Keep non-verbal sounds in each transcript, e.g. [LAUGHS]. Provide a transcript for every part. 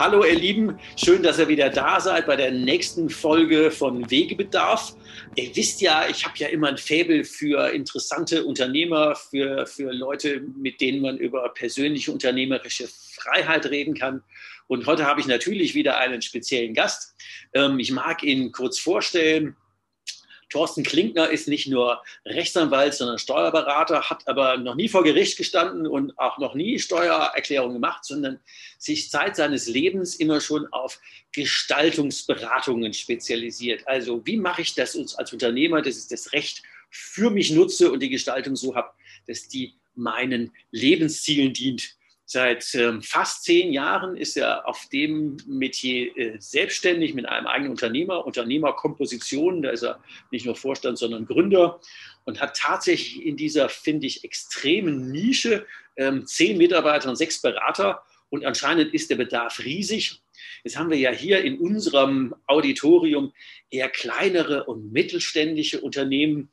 Hallo ihr Lieben, schön, dass ihr wieder da seid bei der nächsten Folge von Wegebedarf. Ihr wisst ja, ich habe ja immer ein Faible für interessante Unternehmer, für, für Leute, mit denen man über persönliche unternehmerische Freiheit reden kann. Und heute habe ich natürlich wieder einen speziellen Gast. Ähm, ich mag ihn kurz vorstellen. Thorsten Klinkner ist nicht nur Rechtsanwalt, sondern Steuerberater, hat aber noch nie vor Gericht gestanden und auch noch nie Steuererklärung gemacht, sondern sich Zeit seines Lebens immer schon auf Gestaltungsberatungen spezialisiert. Also wie mache ich das als Unternehmer, dass ich das Recht für mich nutze und die Gestaltung so habe, dass die meinen Lebenszielen dient. Seit ähm, fast zehn Jahren ist er auf dem Metier äh, selbstständig mit einem eigenen Unternehmer, Unternehmerkomposition. Da ist er nicht nur Vorstand, sondern Gründer und hat tatsächlich in dieser, finde ich, extremen Nische ähm, zehn Mitarbeiter und sechs Berater. Und anscheinend ist der Bedarf riesig. Jetzt haben wir ja hier in unserem Auditorium eher kleinere und mittelständische Unternehmen.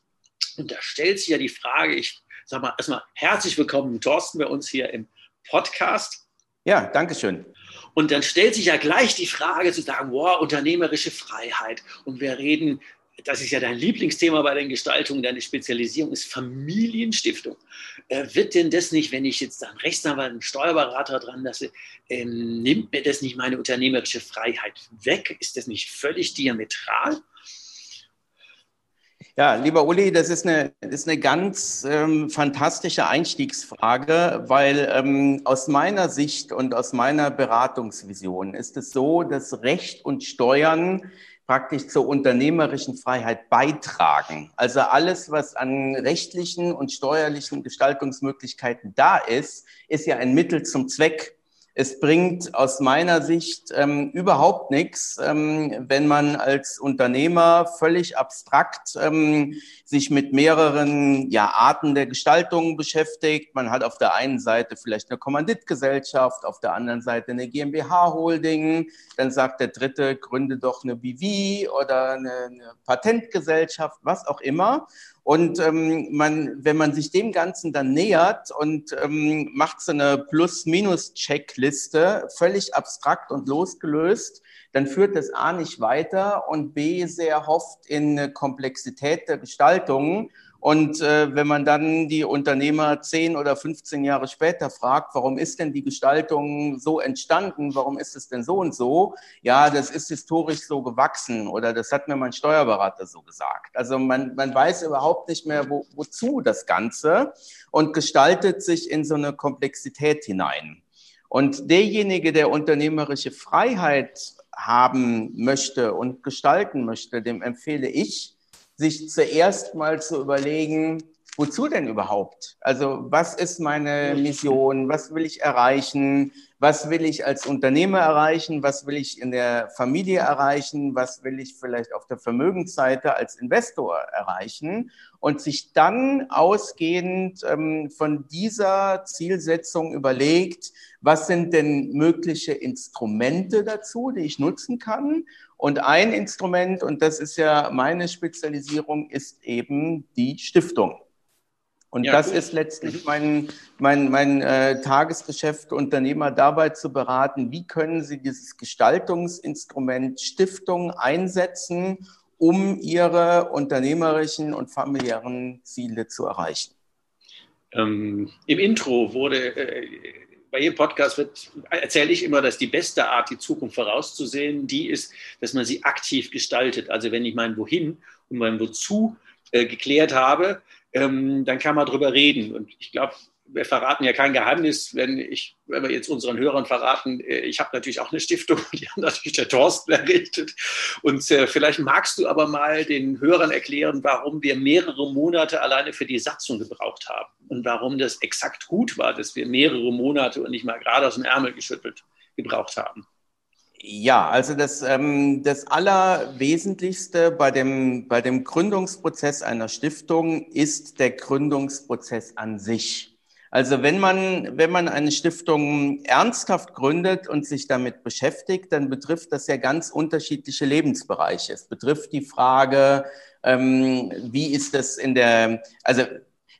Und da stellt sich ja die Frage, ich sage mal erstmal herzlich willkommen, Thorsten, bei uns hier im Podcast. Ja, danke schön. Und dann stellt sich ja gleich die Frage zu sagen, wow, unternehmerische Freiheit. Und wir reden, das ist ja dein Lieblingsthema bei den Gestaltungen, deine Spezialisierung ist Familienstiftung. Äh, wird denn das nicht, wenn ich jetzt einen Rechtsanwalt, einen Steuerberater dran lasse, ähm, nimmt mir das nicht meine unternehmerische Freiheit weg? Ist das nicht völlig diametral? Ja, lieber Uli, das ist eine, ist eine ganz ähm, fantastische Einstiegsfrage, weil ähm, aus meiner Sicht und aus meiner Beratungsvision ist es so, dass Recht und Steuern praktisch zur unternehmerischen Freiheit beitragen. Also alles, was an rechtlichen und steuerlichen Gestaltungsmöglichkeiten da ist, ist ja ein Mittel zum Zweck es bringt aus meiner Sicht ähm, überhaupt nichts, ähm, wenn man als Unternehmer völlig abstrakt ähm, sich mit mehreren ja, Arten der Gestaltung beschäftigt. Man hat auf der einen Seite vielleicht eine Kommanditgesellschaft, auf der anderen Seite eine GmbH-Holding. Dann sagt der Dritte, gründe doch eine BV oder eine, eine Patentgesellschaft, was auch immer. Und ähm, man, wenn man sich dem Ganzen dann nähert und ähm, macht so eine Plus-Minus-Checkliste, völlig abstrakt und losgelöst, dann führt das A nicht weiter und B sehr hofft in Komplexität der Gestaltung und äh, wenn man dann die Unternehmer 10 oder 15 Jahre später fragt, warum ist denn die Gestaltung so entstanden, warum ist es denn so und so, ja, das ist historisch so gewachsen oder das hat mir mein Steuerberater so gesagt. Also man, man weiß überhaupt nicht mehr, wo, wozu das Ganze und gestaltet sich in so eine Komplexität hinein. Und derjenige, der unternehmerische Freiheit haben möchte und gestalten möchte, dem empfehle ich, sich zuerst mal zu überlegen, wozu denn überhaupt? Also was ist meine Mission? Was will ich erreichen? Was will ich als Unternehmer erreichen? Was will ich in der Familie erreichen? Was will ich vielleicht auf der Vermögensseite als Investor erreichen? Und sich dann ausgehend ähm, von dieser Zielsetzung überlegt, was sind denn mögliche Instrumente dazu, die ich nutzen kann? Und ein Instrument, und das ist ja meine Spezialisierung, ist eben die Stiftung. Und ja, das gut. ist letztlich mhm. mein, mein, mein äh, Tagesgeschäft, Unternehmer dabei zu beraten, wie können sie dieses Gestaltungsinstrument Stiftung einsetzen, um ihre unternehmerischen und familiären Ziele zu erreichen. Ähm, Im Intro wurde äh, bei jedem Podcast erzähle ich immer, dass die beste Art, die Zukunft vorauszusehen, die ist, dass man sie aktiv gestaltet. Also wenn ich mein Wohin und mein Wozu äh, geklärt habe, ähm, dann kann man darüber reden. Und ich glaube, wir verraten ja kein Geheimnis, wenn, ich, wenn wir jetzt unseren Hörern verraten, äh, ich habe natürlich auch eine Stiftung, [LAUGHS] die haben natürlich der Thorsten errichtet. Und äh, vielleicht magst du aber mal den Hörern erklären, warum wir mehrere Monate alleine für die Satzung gebraucht haben und warum das exakt gut war, dass wir mehrere Monate und nicht mal gerade aus dem Ärmel geschüttelt gebraucht haben. Ja, also das, ähm, das Allerwesentlichste bei dem, bei dem Gründungsprozess einer Stiftung ist der Gründungsprozess an sich. Also wenn man, wenn man eine Stiftung ernsthaft gründet und sich damit beschäftigt, dann betrifft das ja ganz unterschiedliche Lebensbereiche. Es betrifft die Frage, ähm, wie ist das in der, also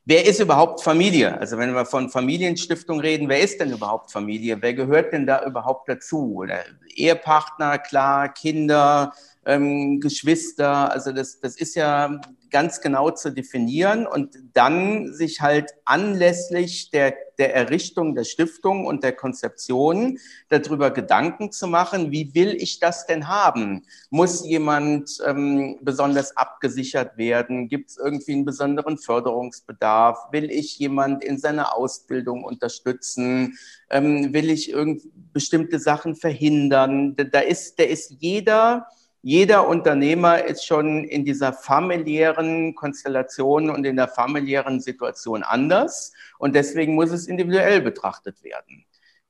Wer ist überhaupt Familie? Also wenn wir von Familienstiftung reden, wer ist denn überhaupt Familie? Wer gehört denn da überhaupt dazu? Oder Ehepartner, klar, Kinder, ähm, Geschwister. Also das, das ist ja ganz genau zu definieren und dann sich halt anlässlich der, der Errichtung der Stiftung und der Konzeption darüber Gedanken zu machen, wie will ich das denn haben? Muss jemand ähm, besonders abgesichert werden? Gibt es irgendwie einen besonderen Förderungsbedarf? Will ich jemand in seiner Ausbildung unterstützen? Ähm, will ich irgend bestimmte Sachen verhindern? Da ist, da ist jeder jeder Unternehmer ist schon in dieser familiären Konstellation und in der familiären Situation anders und deswegen muss es individuell betrachtet werden.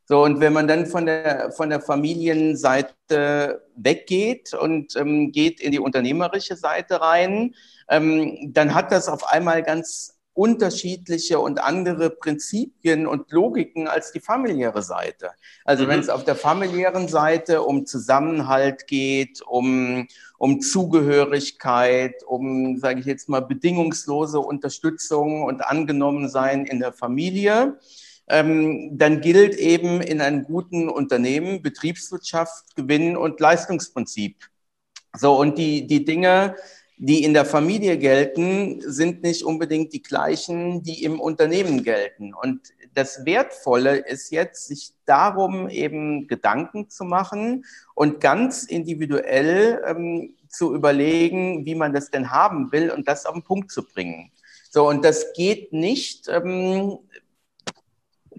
So, und wenn man dann von der, von der Familienseite weggeht und ähm, geht in die unternehmerische Seite rein, ähm, dann hat das auf einmal ganz unterschiedliche und andere Prinzipien und Logiken als die familiäre Seite. Also mhm. wenn es auf der familiären Seite um Zusammenhalt geht, um, um Zugehörigkeit, um, sage ich jetzt mal, bedingungslose Unterstützung und Angenommensein in der Familie, ähm, dann gilt eben in einem guten Unternehmen Betriebswirtschaft, Gewinn und Leistungsprinzip. So, und die, die Dinge, die in der Familie gelten, sind nicht unbedingt die gleichen, die im Unternehmen gelten. Und das Wertvolle ist jetzt, sich darum eben Gedanken zu machen und ganz individuell ähm, zu überlegen, wie man das denn haben will und das auf den Punkt zu bringen. So, und das geht nicht ähm,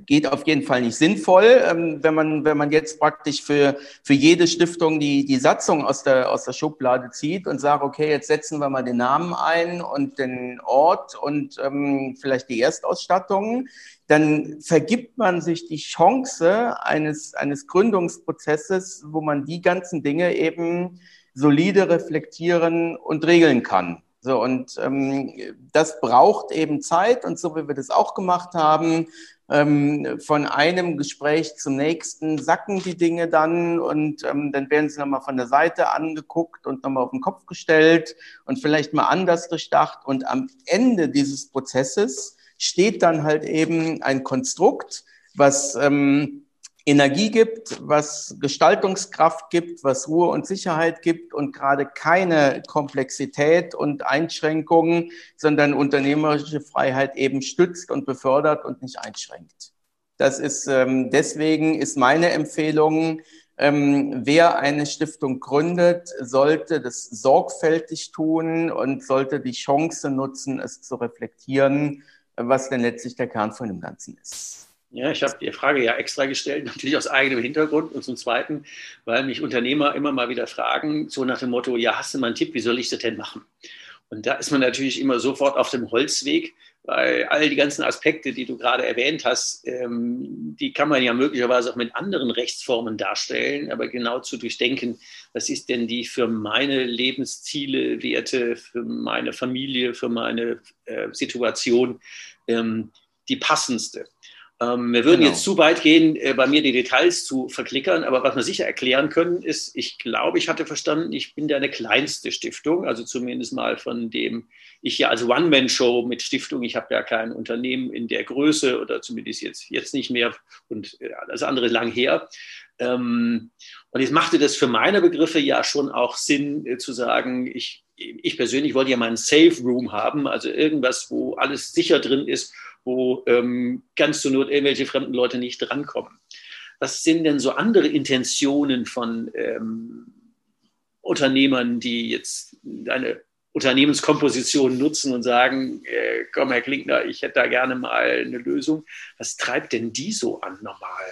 geht auf jeden Fall nicht sinnvoll, ähm, wenn man, wenn man jetzt praktisch für, für jede Stiftung die, die Satzung aus der, aus der Schublade zieht und sagt, okay, jetzt setzen wir mal den Namen ein und den Ort und ähm, vielleicht die Erstausstattung, dann vergibt man sich die Chance eines, eines Gründungsprozesses, wo man die ganzen Dinge eben solide reflektieren und regeln kann. So, und ähm, das braucht eben Zeit und so wie wir das auch gemacht haben, ähm, von einem Gespräch zum nächsten sacken die Dinge dann und ähm, dann werden sie nochmal von der Seite angeguckt und nochmal auf den Kopf gestellt und vielleicht mal anders durchdacht. Und am Ende dieses Prozesses steht dann halt eben ein Konstrukt, was ähm, Energie gibt, was Gestaltungskraft gibt, was Ruhe und Sicherheit gibt und gerade keine Komplexität und Einschränkungen, sondern unternehmerische Freiheit eben stützt und befördert und nicht einschränkt. Das ist ähm, deswegen ist meine Empfehlung, ähm, wer eine Stiftung gründet, sollte das sorgfältig tun und sollte die Chance nutzen, es zu reflektieren, was denn letztlich der Kern von dem Ganzen ist. Ja, ich habe die Frage ja extra gestellt, [LAUGHS] natürlich aus eigenem Hintergrund und zum Zweiten, weil mich Unternehmer immer mal wieder fragen, so nach dem Motto, ja, hast du mal einen Tipp, wie soll ich das denn machen? Und da ist man natürlich immer sofort auf dem Holzweg, weil all die ganzen Aspekte, die du gerade erwähnt hast, ähm, die kann man ja möglicherweise auch mit anderen Rechtsformen darstellen, aber genau zu durchdenken, was ist denn die für meine Lebensziele, Werte, für meine Familie, für meine äh, Situation ähm, die passendste. Ähm, wir würden genau. jetzt zu weit gehen, äh, bei mir die Details zu verklickern, aber was wir sicher erklären können, ist, ich glaube, ich hatte verstanden, ich bin der eine kleinste Stiftung, also zumindest mal von dem, ich ja als One-Man-Show mit Stiftung, ich habe ja kein Unternehmen in der Größe oder zumindest jetzt, jetzt nicht mehr und äh, das andere lang her. Ähm, und jetzt machte das für meine Begriffe ja schon auch Sinn äh, zu sagen, ich, ich persönlich wollte ja mal einen Safe Room haben, also irgendwas, wo alles sicher drin ist wo ähm, ganz zur Not irgendwelche fremden Leute nicht drankommen. Was sind denn so andere Intentionen von ähm, Unternehmern, die jetzt eine Unternehmenskomposition nutzen und sagen, äh, komm, Herr Klinkner, ich hätte da gerne mal eine Lösung. Was treibt denn die so an normal?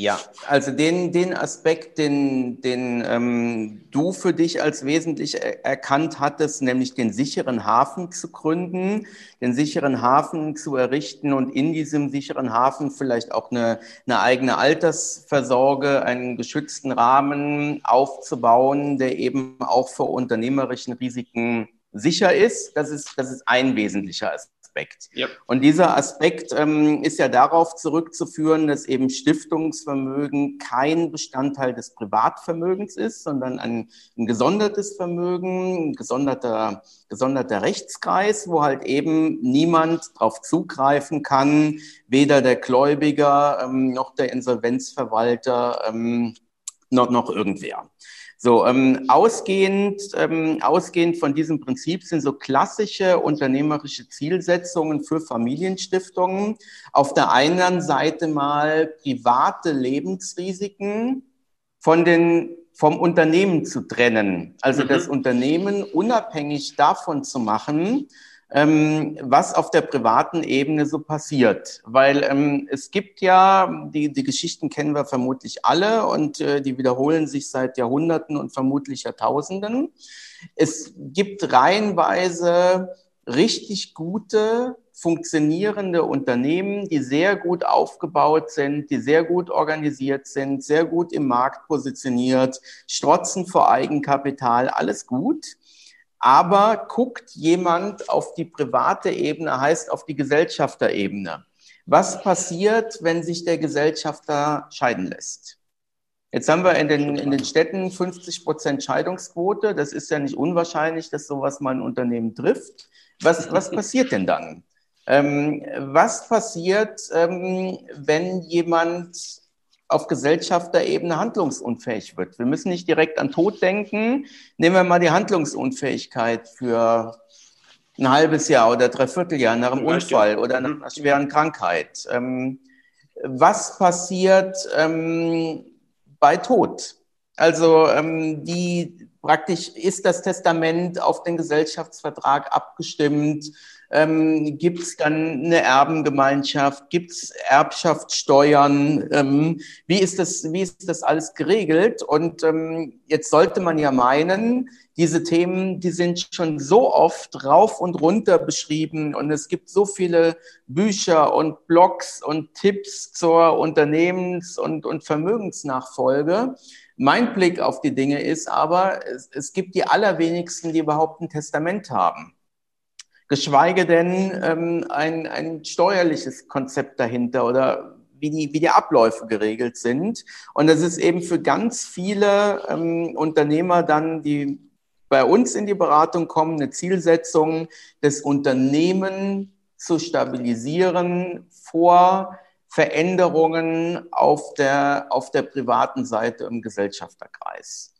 Ja, also den, den Aspekt, den, den ähm, du für dich als wesentlich erkannt hattest, nämlich den sicheren Hafen zu gründen, den sicheren Hafen zu errichten und in diesem sicheren Hafen vielleicht auch eine, eine eigene Altersversorge, einen geschützten Rahmen aufzubauen, der eben auch vor unternehmerischen Risiken sicher ist. Das ist, das ist ein wesentlicher Aspekt. Aspekt. Yep. Und dieser Aspekt ähm, ist ja darauf zurückzuführen, dass eben Stiftungsvermögen kein Bestandteil des Privatvermögens ist, sondern ein, ein gesondertes Vermögen, ein gesonderter, gesonderter Rechtskreis, wo halt eben niemand darauf zugreifen kann, weder der Gläubiger ähm, noch der Insolvenzverwalter ähm, noch, noch irgendwer. So, ähm, ausgehend, ähm, ausgehend von diesem Prinzip sind so klassische unternehmerische Zielsetzungen für Familienstiftungen. Auf der einen Seite mal private Lebensrisiken von den vom Unternehmen zu trennen. Also mhm. das Unternehmen unabhängig davon zu machen, ähm, was auf der privaten Ebene so passiert. Weil ähm, es gibt ja, die, die Geschichten kennen wir vermutlich alle und äh, die wiederholen sich seit Jahrhunderten und vermutlich Jahrtausenden. Es gibt reihenweise richtig gute, funktionierende Unternehmen, die sehr gut aufgebaut sind, die sehr gut organisiert sind, sehr gut im Markt positioniert, strotzen vor Eigenkapital, alles gut. Aber guckt jemand auf die private Ebene, heißt auf die Gesellschafterebene. Was passiert, wenn sich der Gesellschafter scheiden lässt? Jetzt haben wir in den, in den Städten 50 Prozent Scheidungsquote. Das ist ja nicht unwahrscheinlich, dass sowas mal ein Unternehmen trifft. Was, was passiert denn dann? Ähm, was passiert, ähm, wenn jemand auf Gesellschafterebene handlungsunfähig wird. Wir müssen nicht direkt an Tod denken. Nehmen wir mal die Handlungsunfähigkeit für ein halbes Jahr oder dreiviertel Jahr nach einem Unfall oder nach einer schweren Krankheit. Ähm, was passiert ähm, bei Tod? Also ähm, die praktisch ist das Testament auf den Gesellschaftsvertrag abgestimmt ähm, Gibt es dann eine Erbengemeinschaft? Gibt es Erbschaftssteuern? Ähm, wie, ist das, wie ist das alles geregelt? Und ähm, jetzt sollte man ja meinen, diese Themen, die sind schon so oft rauf und runter beschrieben und es gibt so viele Bücher und Blogs und Tipps zur Unternehmens- und, und Vermögensnachfolge. Mein Blick auf die Dinge ist aber, es, es gibt die allerwenigsten, die überhaupt ein Testament haben geschweige denn ähm, ein, ein steuerliches Konzept dahinter oder wie die, wie die Abläufe geregelt sind. Und das ist eben für ganz viele ähm, Unternehmer dann, die bei uns in die Beratung kommen, eine Zielsetzung, das Unternehmen zu stabilisieren vor Veränderungen auf der, auf der privaten Seite im Gesellschafterkreis.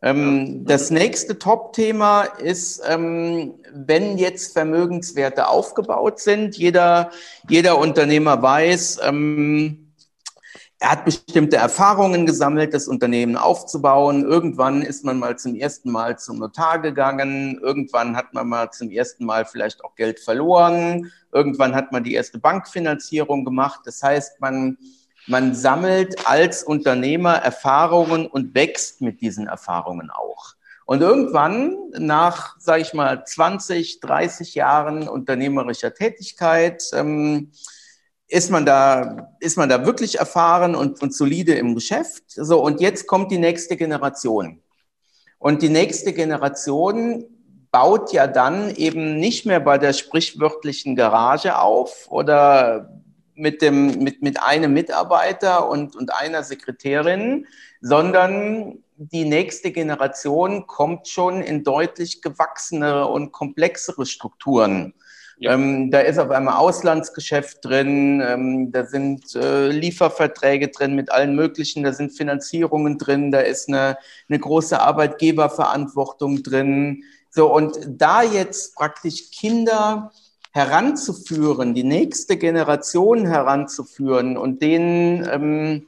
Ähm, das nächste Top-Thema ist, ähm, wenn jetzt Vermögenswerte aufgebaut sind. Jeder, jeder Unternehmer weiß, ähm, er hat bestimmte Erfahrungen gesammelt, das Unternehmen aufzubauen. Irgendwann ist man mal zum ersten Mal zum Notar gegangen. Irgendwann hat man mal zum ersten Mal vielleicht auch Geld verloren. Irgendwann hat man die erste Bankfinanzierung gemacht. Das heißt, man man sammelt als Unternehmer Erfahrungen und wächst mit diesen Erfahrungen auch. Und irgendwann, nach, sage ich mal, 20, 30 Jahren unternehmerischer Tätigkeit, ähm, ist man da, ist man da wirklich erfahren und, und solide im Geschäft. So, und jetzt kommt die nächste Generation. Und die nächste Generation baut ja dann eben nicht mehr bei der sprichwörtlichen Garage auf oder mit, dem, mit, mit einem Mitarbeiter und, und einer Sekretärin, sondern die nächste Generation kommt schon in deutlich gewachsenere und komplexere Strukturen. Ja. Ähm, da ist auf einmal Auslandsgeschäft drin, ähm, da sind äh, Lieferverträge drin mit allen möglichen, da sind Finanzierungen drin, da ist eine, eine große Arbeitgeberverantwortung drin. So, und da jetzt praktisch Kinder heranzuführen, die nächste Generation heranzuführen und denen, ähm,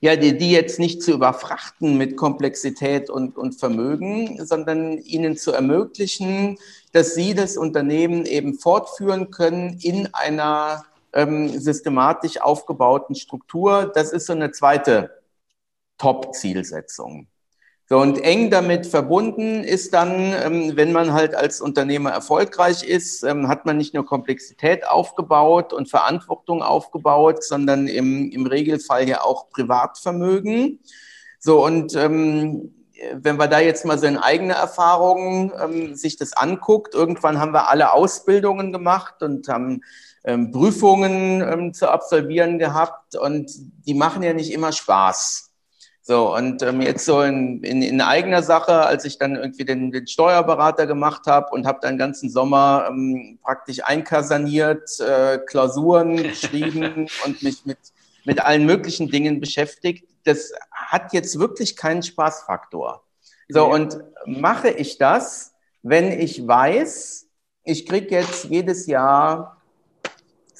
ja, die, die jetzt nicht zu überfrachten mit Komplexität und, und Vermögen, sondern ihnen zu ermöglichen, dass sie das Unternehmen eben fortführen können in einer ähm, systematisch aufgebauten Struktur. Das ist so eine zweite Top-Zielsetzung. So, und eng damit verbunden ist dann, ähm, wenn man halt als Unternehmer erfolgreich ist, ähm, hat man nicht nur Komplexität aufgebaut und Verantwortung aufgebaut, sondern im, im Regelfall ja auch Privatvermögen. So, und ähm, wenn wir da jetzt mal so in eigene Erfahrungen sich das anguckt, irgendwann haben wir alle Ausbildungen gemacht und haben Prüfungen zu absolvieren gehabt und die machen ja nicht immer Spaß. So, und ähm, jetzt so in, in, in eigener Sache, als ich dann irgendwie den, den Steuerberater gemacht habe und habe dann ganzen Sommer ähm, praktisch einkasaniert, äh, Klausuren [LAUGHS] geschrieben und mich mit, mit allen möglichen Dingen beschäftigt, das hat jetzt wirklich keinen Spaßfaktor. So, und mache ich das, wenn ich weiß, ich kriege jetzt jedes Jahr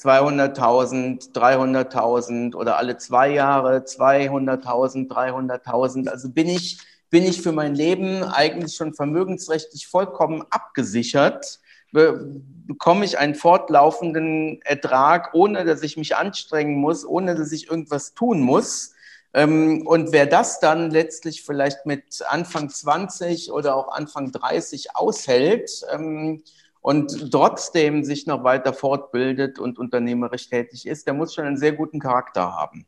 200.000, 300.000 oder alle zwei Jahre 200.000, 300.000. Also bin ich, bin ich für mein Leben eigentlich schon vermögensrechtlich vollkommen abgesichert, be bekomme ich einen fortlaufenden Ertrag, ohne dass ich mich anstrengen muss, ohne dass ich irgendwas tun muss. Ähm, und wer das dann letztlich vielleicht mit Anfang 20 oder auch Anfang 30 aushält, ähm, und trotzdem sich noch weiter fortbildet und unternehmerisch tätig ist, der muss schon einen sehr guten Charakter haben.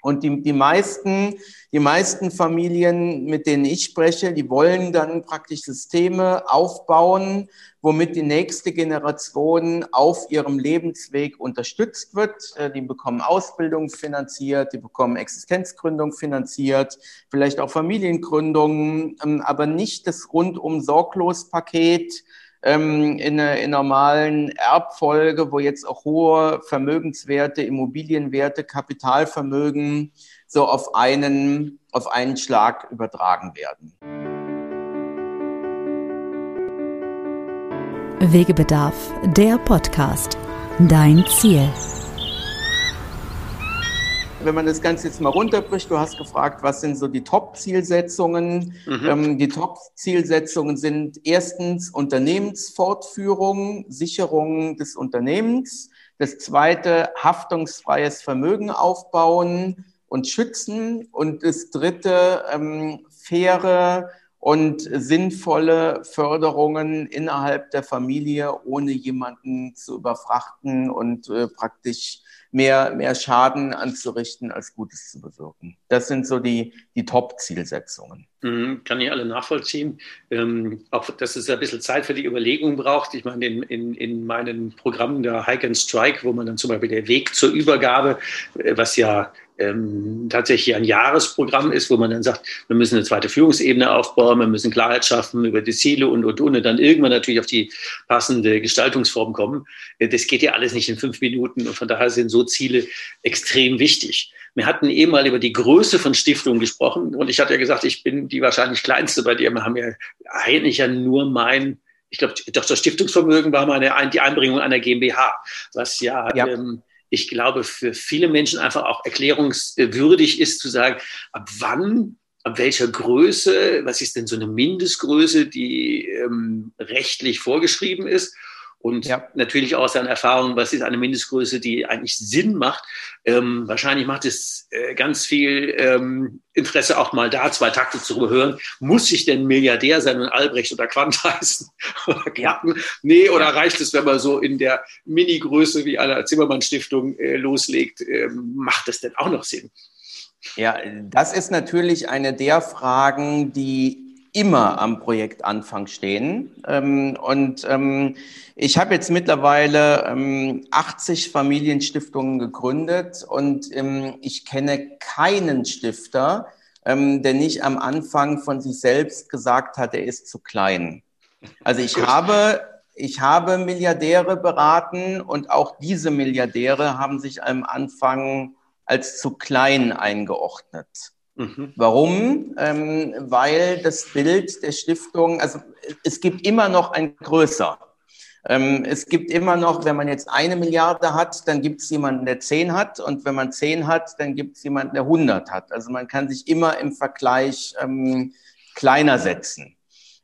Und die, die, meisten, die meisten Familien, mit denen ich spreche, die wollen dann praktisch Systeme aufbauen, womit die nächste Generation auf ihrem Lebensweg unterstützt wird. Äh, die bekommen Ausbildung finanziert, die bekommen Existenzgründung finanziert, vielleicht auch Familiengründungen, ähm, aber nicht das rundum sorglos Paket, ähm, in, einer, in normalen Erbfolge, wo jetzt auch hohe Vermögenswerte, Immobilienwerte, Kapitalvermögen so auf einen, auf einen Schlag übertragen werden. Wegebedarf, der Podcast. Dein Ziel wenn man das Ganze jetzt mal runterbricht, du hast gefragt, was sind so die Top-Zielsetzungen? Mhm. Ähm, die Top-Zielsetzungen sind erstens Unternehmensfortführung, Sicherung des Unternehmens. Das zweite, haftungsfreies Vermögen aufbauen und schützen. Und das dritte, ähm, faire und sinnvolle Förderungen innerhalb der Familie, ohne jemanden zu überfrachten und äh, praktisch mehr, mehr Schaden anzurichten, als Gutes zu bewirken. Das sind so die, die Top-Zielsetzungen. Mhm, kann ich alle nachvollziehen. Ähm, auch, dass es ein bisschen Zeit für die Überlegung braucht. Ich meine, in, in, in meinen Programmen der Hike and Strike, wo man dann zum Beispiel der Weg zur Übergabe, äh, was ja ähm, tatsächlich ein Jahresprogramm ist, wo man dann sagt, wir müssen eine zweite Führungsebene aufbauen, wir müssen Klarheit schaffen über die Ziele und, und, und, und dann irgendwann natürlich auf die passende Gestaltungsform kommen. Äh, das geht ja alles nicht in fünf Minuten und von daher sind so Ziele extrem wichtig. Wir hatten eben mal über die Größe von Stiftungen gesprochen und ich hatte ja gesagt, ich bin die wahrscheinlich kleinste bei dir. Wir haben ja eigentlich ja nur mein ich glaube, doch das Stiftungsvermögen war mal eine, die Einbringung einer GmbH, was ja, ja. Ähm, ich glaube, für viele Menschen einfach auch erklärungswürdig ist zu sagen, ab wann, ab welcher Größe, was ist denn so eine Mindestgröße, die ähm, rechtlich vorgeschrieben ist und ja. natürlich aus seiner Erfahrung, was ist eine Mindestgröße, die eigentlich Sinn macht. Ähm, wahrscheinlich macht es äh, ganz viel ähm, Interesse auch mal da, zwei Takte zu hören. Muss ich denn Milliardär sein und Albrecht oder Quant [LAUGHS] heißen? ja. Nee, oder reicht es, wenn man so in der Mini-Größe wie einer Zimmermann-Stiftung äh, loslegt? Ähm, macht das denn auch noch Sinn? Ja, das ist natürlich eine der Fragen, die immer am Projektanfang stehen. Ähm, und ähm, ich habe jetzt mittlerweile ähm, 80 Familienstiftungen gegründet und ähm, ich kenne keinen Stifter, ähm, der nicht am Anfang von sich selbst gesagt hat, er ist zu klein. Also ich habe ich habe Milliardäre beraten und auch diese Milliardäre haben sich am Anfang als zu klein eingeordnet. Mhm. Warum? Ähm, weil das Bild der Stiftung, also es gibt immer noch ein größer. Ähm, es gibt immer noch, wenn man jetzt eine Milliarde hat, dann gibt es jemanden, der zehn hat. Und wenn man zehn hat, dann gibt es jemanden, der 100 hat. Also man kann sich immer im Vergleich ähm, kleiner setzen.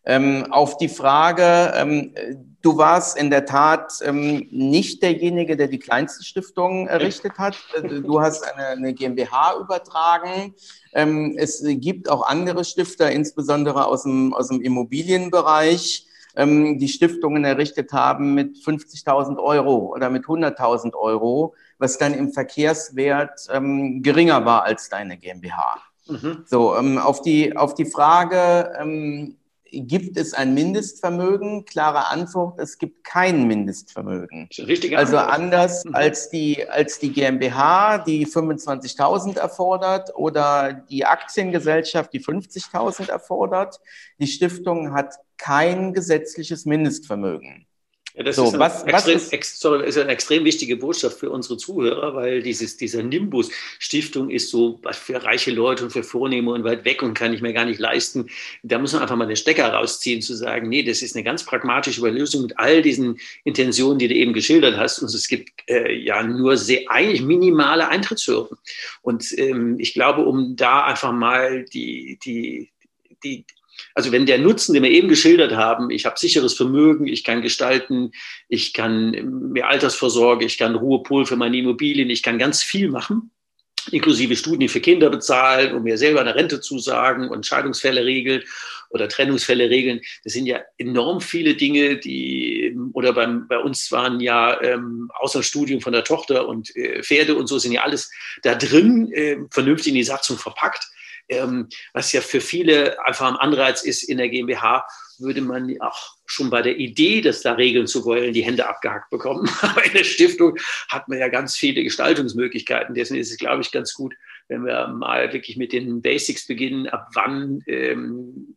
Ähm, auf die Frage, ähm, du warst in der Tat ähm, nicht derjenige, der die kleinste Stiftung errichtet hat. Du hast eine, eine GmbH übertragen. Ähm, es gibt auch andere Stifter, insbesondere aus dem, aus dem Immobilienbereich, ähm, die Stiftungen errichtet haben mit 50.000 Euro oder mit 100.000 Euro, was dann im Verkehrswert ähm, geringer war als deine GmbH. Mhm. So, auf, die, auf die Frage, gibt es ein Mindestvermögen? Klare Antwort, es gibt kein Mindestvermögen. Richtige also anders mhm. als, die, als die GmbH, die 25.000 erfordert oder die Aktiengesellschaft, die 50.000 erfordert. Die Stiftung hat kein gesetzliches Mindestvermögen. Ja, das so, ist, was, extrem, was ist, ex, sorry, ist, eine extrem wichtige Botschaft für unsere Zuhörer, weil dieses, dieser Nimbus Stiftung ist so was für reiche Leute und für Vornehme und weit weg und kann ich mir gar nicht leisten. Da muss man einfach mal den Stecker rausziehen, zu sagen, nee, das ist eine ganz pragmatische Lösung mit all diesen Intentionen, die du eben geschildert hast. Und es gibt äh, ja nur sehr eigentlich minimale Eintrittshürden. Und ähm, ich glaube, um da einfach mal die, die, die also wenn der Nutzen, den wir eben geschildert haben, ich habe sicheres Vermögen, ich kann gestalten, ich kann mehr Altersvorsorge, ich kann Ruhepol für meine Immobilien, ich kann ganz viel machen, inklusive Studien für Kinder bezahlen und mir selber eine Rente zusagen und Scheidungsfälle regeln oder Trennungsfälle regeln. Das sind ja enorm viele Dinge, die, oder beim, bei uns waren ja ähm, außer Studium von der Tochter und äh, Pferde und so sind ja alles da drin, äh, vernünftig in die Satzung verpackt ähm, was ja für viele einfach ein Anreiz ist in der GmbH, würde man auch schon bei der Idee, das da regeln zu wollen, die Hände abgehackt bekommen. [LAUGHS] Aber in der Stiftung hat man ja ganz viele Gestaltungsmöglichkeiten. Deswegen ist es, glaube ich, ganz gut, wenn wir mal wirklich mit den Basics beginnen. Ab wann, ähm,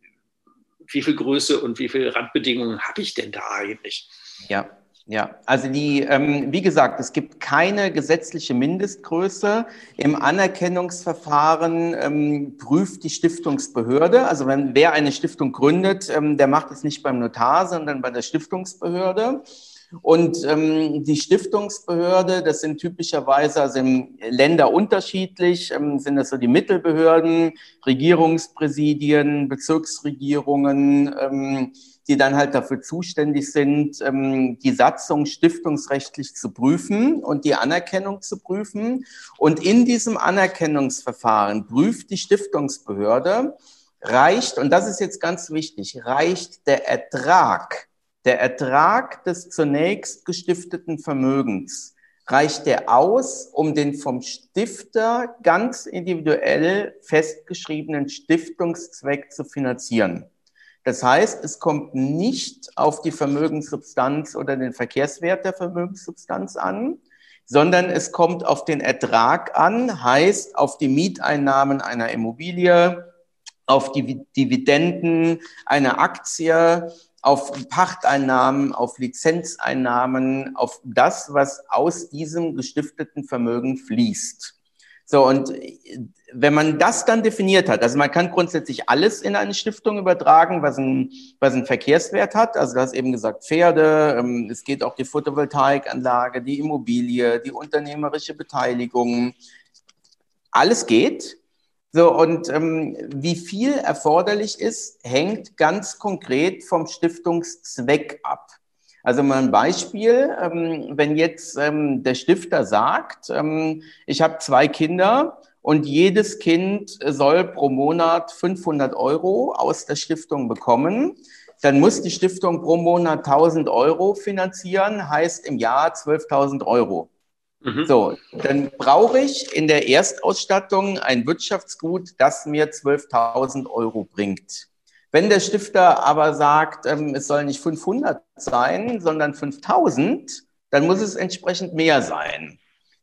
wie viel Größe und wie viele Randbedingungen habe ich denn da eigentlich? Ja, ja, also die, ähm, wie gesagt, es gibt keine gesetzliche Mindestgröße. Im Anerkennungsverfahren ähm, prüft die Stiftungsbehörde. Also wenn wer eine Stiftung gründet, ähm, der macht es nicht beim Notar, sondern bei der Stiftungsbehörde. Und ähm, die Stiftungsbehörde, das sind typischerweise, also im Länder unterschiedlich, ähm, sind das so die Mittelbehörden, Regierungspräsidien, Bezirksregierungen, ähm, die dann halt dafür zuständig sind, ähm, die Satzung stiftungsrechtlich zu prüfen und die Anerkennung zu prüfen. Und in diesem Anerkennungsverfahren prüft die Stiftungsbehörde, reicht, und das ist jetzt ganz wichtig, reicht der Ertrag, der Ertrag des zunächst gestifteten Vermögens, reicht der aus, um den vom Stifter ganz individuell festgeschriebenen Stiftungszweck zu finanzieren. Das heißt, es kommt nicht auf die Vermögenssubstanz oder den Verkehrswert der Vermögenssubstanz an, sondern es kommt auf den Ertrag an, heißt auf die Mieteinnahmen einer Immobilie, auf die Dividenden einer Aktie, auf Pachteinnahmen, auf Lizenzeinnahmen, auf das, was aus diesem gestifteten Vermögen fließt. So, und wenn man das dann definiert hat, also man kann grundsätzlich alles in eine Stiftung übertragen, was ein, was ein Verkehrswert hat. Also du hast eben gesagt Pferde, ähm, es geht auch die Photovoltaikanlage, die Immobilie, die unternehmerische Beteiligung. Alles geht. So, und ähm, wie viel erforderlich ist, hängt ganz konkret vom Stiftungszweck ab. Also mal ein Beispiel, ähm, wenn jetzt ähm, der Stifter sagt, ähm, ich habe zwei Kinder und jedes Kind soll pro Monat 500 Euro aus der Stiftung bekommen, dann muss die Stiftung pro Monat 1000 Euro finanzieren, heißt im Jahr 12.000 Euro. Mhm. So, dann brauche ich in der Erstausstattung ein Wirtschaftsgut, das mir 12.000 Euro bringt. Wenn der Stifter aber sagt, ähm, es soll nicht 500 sein, sondern 5000, dann muss es entsprechend mehr sein.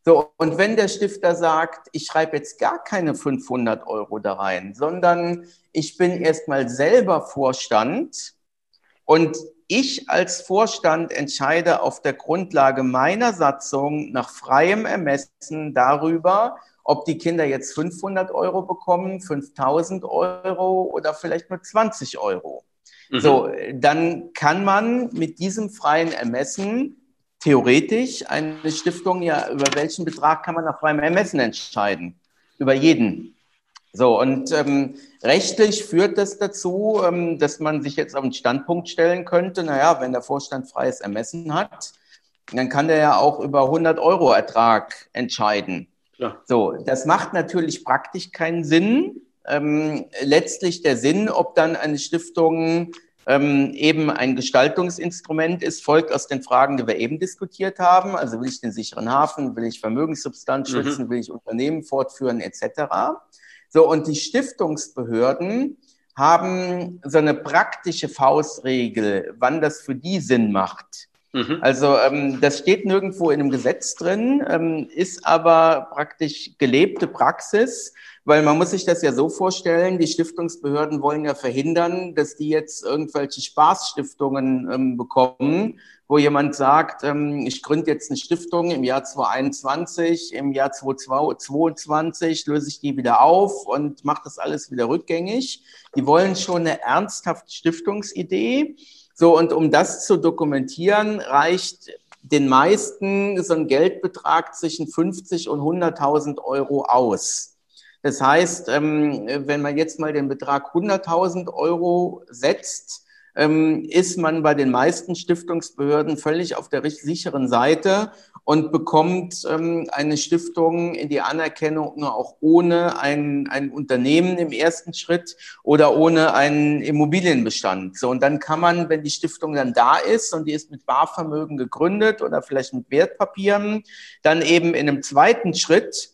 So, und wenn der Stifter sagt, ich schreibe jetzt gar keine 500 Euro da rein, sondern ich bin erstmal selber Vorstand und ich als Vorstand entscheide auf der Grundlage meiner Satzung nach freiem Ermessen darüber, ob die Kinder jetzt 500 Euro bekommen, 5000 Euro oder vielleicht nur 20 Euro. Mhm. So, dann kann man mit diesem freien Ermessen theoretisch eine Stiftung ja, über welchen Betrag kann man nach freiem Ermessen entscheiden? Über jeden. So, und ähm, rechtlich führt das dazu, ähm, dass man sich jetzt auf den Standpunkt stellen könnte, naja, wenn der Vorstand freies Ermessen hat, dann kann der ja auch über 100 Euro Ertrag entscheiden. Ja. So, das macht natürlich praktisch keinen Sinn. Ähm, letztlich der Sinn, ob dann eine Stiftung ähm, eben ein Gestaltungsinstrument ist, folgt aus den Fragen, die wir eben diskutiert haben. Also will ich den sicheren Hafen, will ich Vermögenssubstanz mhm. schützen, mhm. will ich Unternehmen fortführen, etc. So, und die Stiftungsbehörden haben so eine praktische Faustregel, wann das für die Sinn macht. Mhm. Also ähm, das steht nirgendwo in einem Gesetz drin, ähm, ist aber praktisch gelebte Praxis, weil man muss sich das ja so vorstellen, die Stiftungsbehörden wollen ja verhindern, dass die jetzt irgendwelche Spaßstiftungen ähm, bekommen, wo jemand sagt, ähm, ich gründe jetzt eine Stiftung im Jahr 2021, im Jahr 2022 löse ich die wieder auf und mache das alles wieder rückgängig. Die wollen schon eine ernsthafte Stiftungsidee. So, und um das zu dokumentieren, reicht den meisten so ein Geldbetrag zwischen 50 und 100.000 Euro aus. Das heißt, ähm, wenn man jetzt mal den Betrag 100.000 Euro setzt, ähm, ist man bei den meisten Stiftungsbehörden völlig auf der sicheren Seite und bekommt ähm, eine Stiftung in die Anerkennung auch ohne ein, ein Unternehmen im ersten Schritt oder ohne einen Immobilienbestand. So, und dann kann man, wenn die Stiftung dann da ist und die ist mit Barvermögen gegründet oder vielleicht mit Wertpapieren, dann eben in einem zweiten Schritt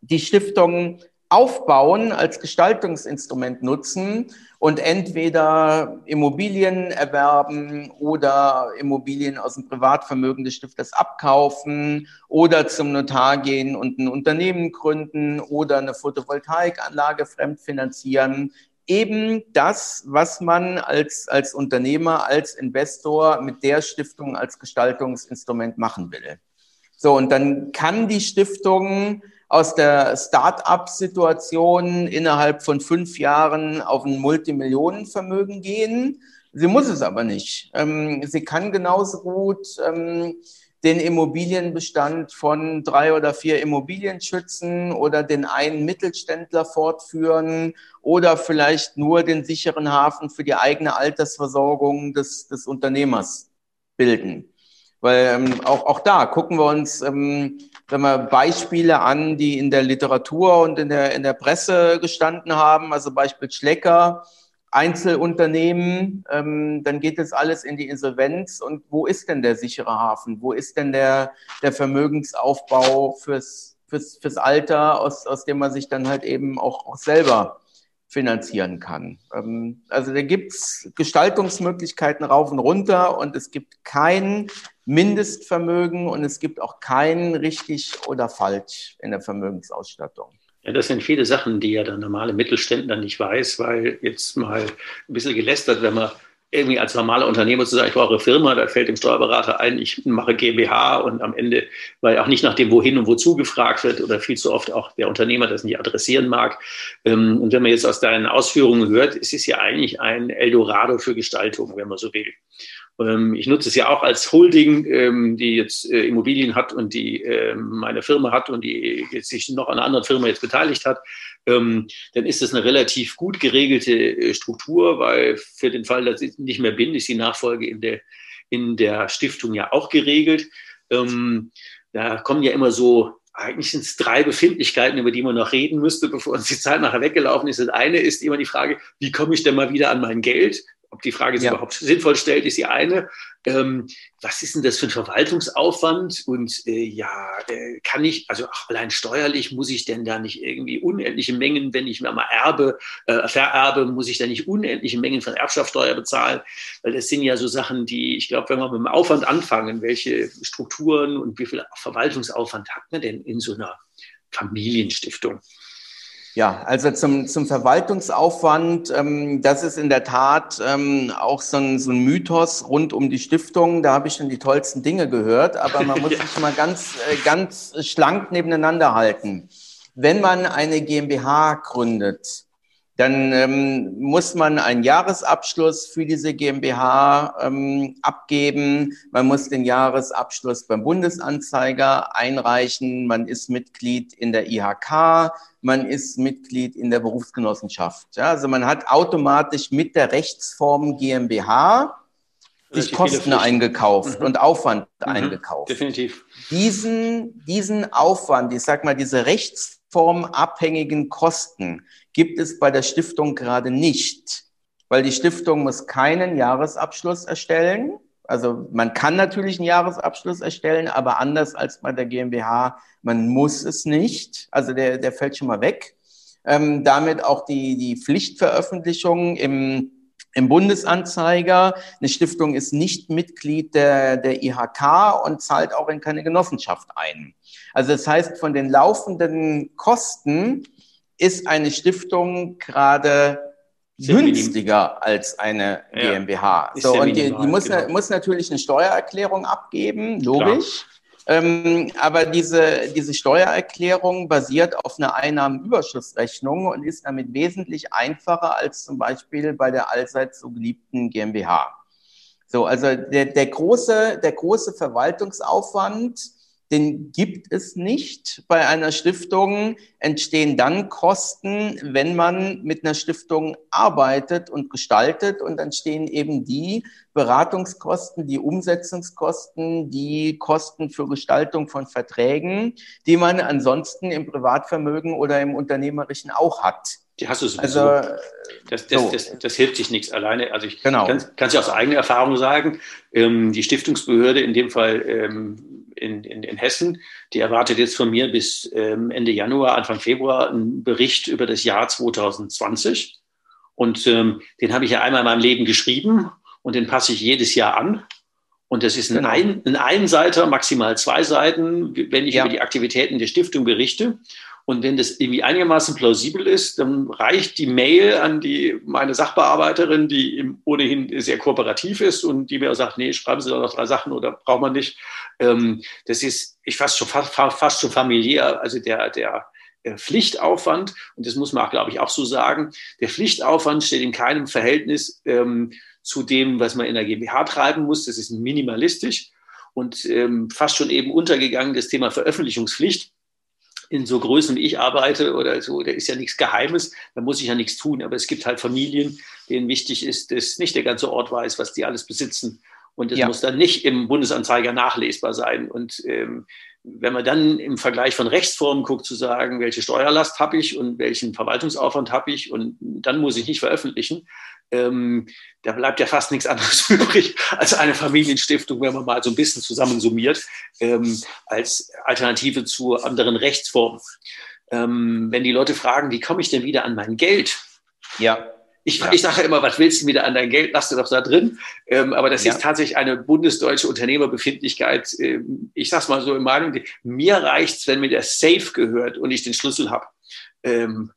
die Stiftung aufbauen, als Gestaltungsinstrument nutzen und entweder Immobilien erwerben oder Immobilien aus dem Privatvermögen des Stifters abkaufen oder zum Notar gehen und ein Unternehmen gründen oder eine Photovoltaikanlage fremdfinanzieren. Eben das, was man als, als Unternehmer, als Investor mit der Stiftung als Gestaltungsinstrument machen will. So, und dann kann die Stiftung aus der Start-up-Situation innerhalb von fünf Jahren auf ein Multimillionenvermögen gehen. Sie muss es aber nicht. Ähm, sie kann genauso gut ähm, den Immobilienbestand von drei oder vier Immobilien schützen oder den einen Mittelständler fortführen oder vielleicht nur den sicheren Hafen für die eigene Altersversorgung des, des Unternehmers bilden. Weil ähm, auch, auch da gucken wir uns sagen wir, Beispiele an, die in der Literatur und in der, in der Presse gestanden haben. Also Beispiel Schlecker, Einzelunternehmen, ähm, dann geht es alles in die Insolvenz. Und wo ist denn der sichere Hafen? Wo ist denn der, der Vermögensaufbau fürs, fürs, fürs Alter, aus, aus dem man sich dann halt eben auch, auch selber finanzieren kann. Ähm, also da gibt's Gestaltungsmöglichkeiten rauf und runter und es gibt kein Mindestvermögen und es gibt auch kein richtig oder falsch in der Vermögensausstattung. Ja, das sind viele Sachen, die ja der normale Mittelständler nicht weiß, weil jetzt mal ein bisschen gelästert, wenn man irgendwie als normaler Unternehmer zu sagen, ich brauche Firma, da fällt dem Steuerberater ein, ich mache GmbH und am Ende, weil auch nicht nach dem Wohin und Wozu gefragt wird oder viel zu oft auch der Unternehmer das nicht adressieren mag. Ähm, und wenn man jetzt aus deinen Ausführungen hört, es ist ja eigentlich ein Eldorado für Gestaltung, wenn man so will. Ähm, ich nutze es ja auch als Holding, ähm, die jetzt äh, Immobilien hat und die ähm, meine Firma hat und die jetzt sich noch an einer anderen Firma jetzt beteiligt hat. dann ist das eine relativ gut geregelte äh, Struktur, weil für den Fall, dass ich nicht mehr bin, ist die Nachfolge in der, in der Stiftung ja auch geregelt. da kommen ja immer so eigentlich sind es drei Befindlichkeiten, über die man noch reden müsste, [LAUGHS] bevor uns die Zeit nachher weggelaufen ist. Das eine ist immer die Frage, wie komme ich denn mal wieder an mein Geld? Ob die Frage sich ja. überhaupt sinnvoll stellt, ist die eine. Ähm, was ist denn das für ein Verwaltungsaufwand? Und äh, ja, äh, kann ich, also ach, allein steuerlich muss ich denn da nicht irgendwie unendliche Mengen, wenn ich mir mal erbe, äh, vererbe, muss ich da nicht unendliche Mengen von Erbschaftssteuer bezahlen? Weil das sind ja so Sachen, die, ich glaube, wenn wir mit dem Aufwand anfangen, welche Strukturen und wie viel Verwaltungsaufwand hat man denn in so einer Familienstiftung? Ja, also zum, zum Verwaltungsaufwand, ähm, das ist in der Tat ähm, auch so ein, so ein Mythos rund um die Stiftung. Da habe ich schon die tollsten Dinge gehört, aber man [LAUGHS] muss ja. sich mal ganz, äh, ganz schlank nebeneinander halten. Wenn man eine GmbH gründet, dann ähm, muss man einen Jahresabschluss für diese GmbH ähm, abgeben. Man muss den Jahresabschluss beim Bundesanzeiger einreichen. Man ist Mitglied in der IHK. Man ist Mitglied in der Berufsgenossenschaft. Ja, also man hat automatisch mit der Rechtsform GmbH sich Kosten eingekauft mhm. und Aufwand mhm. eingekauft. Definitiv. Diesen, diesen Aufwand, ich sag mal, diese rechtsformabhängigen Kosten, gibt es bei der Stiftung gerade nicht, weil die Stiftung muss keinen Jahresabschluss erstellen. Also man kann natürlich einen Jahresabschluss erstellen, aber anders als bei der GmbH, man muss es nicht. Also der, der fällt schon mal weg. Ähm, damit auch die, die Pflichtveröffentlichung im, im Bundesanzeiger. Eine Stiftung ist nicht Mitglied der, der IHK und zahlt auch in keine Genossenschaft ein. Also das heißt, von den laufenden Kosten ist eine Stiftung gerade günstiger als eine ja. GmbH. So, und die, die muss, genau. muss, natürlich eine Steuererklärung abgeben, logisch. Ähm, aber diese, diese Steuererklärung basiert auf einer Einnahmenüberschussrechnung und ist damit wesentlich einfacher als zum Beispiel bei der allseits so geliebten GmbH. So, also der, der, große, der große Verwaltungsaufwand den gibt es nicht. Bei einer Stiftung entstehen dann Kosten, wenn man mit einer Stiftung arbeitet und gestaltet und dann stehen eben die Beratungskosten, die Umsetzungskosten, die Kosten für Gestaltung von Verträgen, die man ansonsten im Privatvermögen oder im Unternehmerischen auch hat. Die hast du sowieso. Also, das, das, so. das, das, hilft sich nichts alleine. Also ich genau. kann es ja aus eigener Erfahrung sagen, ähm, die Stiftungsbehörde, in dem Fall ähm, in, in, in, Hessen, die erwartet jetzt von mir bis ähm, Ende Januar, Anfang Februar einen Bericht über das Jahr 2020. Und ähm, den habe ich ja einmal in meinem Leben geschrieben und den passe ich jedes Jahr an. Und das ist ein, genau. ein, ein Einseiter, maximal zwei Seiten, wenn ich ja. über die Aktivitäten der Stiftung berichte. Und wenn das irgendwie einigermaßen plausibel ist, dann reicht die Mail an die, meine Sachbearbeiterin, die ohnehin sehr kooperativ ist und die mir auch sagt, nee, schreiben Sie doch noch drei Sachen oder braucht man nicht. Ähm, das ist, ich fast schon, fast, schon familiär, also der, der, Pflichtaufwand, und das muss man, glaube ich, auch so sagen, der Pflichtaufwand steht in keinem Verhältnis ähm, zu dem, was man in der GmbH treiben muss. Das ist minimalistisch und ähm, fast schon eben untergegangen, das Thema Veröffentlichungspflicht in so Größen, wie ich arbeite oder so, da ist ja nichts Geheimes, da muss ich ja nichts tun. Aber es gibt halt Familien, denen wichtig ist, dass nicht der ganze Ort weiß, was die alles besitzen. Und es ja. muss dann nicht im Bundesanzeiger nachlesbar sein. Und ähm, wenn man dann im Vergleich von Rechtsformen guckt, zu sagen, welche Steuerlast habe ich und welchen Verwaltungsaufwand habe ich und dann muss ich nicht veröffentlichen, ähm, da bleibt ja fast nichts anderes [LAUGHS] übrig als eine Familienstiftung, wenn man mal so ein bisschen zusammensummiert, ähm, als Alternative zu anderen Rechtsformen. Ähm, wenn die Leute fragen, wie komme ich denn wieder an mein Geld? Ja. Ich, ja. ich sage immer, was willst du wieder an dein Geld? Lass du doch da drin. Ähm, aber das ja. ist tatsächlich eine bundesdeutsche Unternehmerbefindlichkeit. Ähm, ich sage es mal so in Meinung, mir reicht's, wenn mir der Safe gehört und ich den Schlüssel habe. Ähm,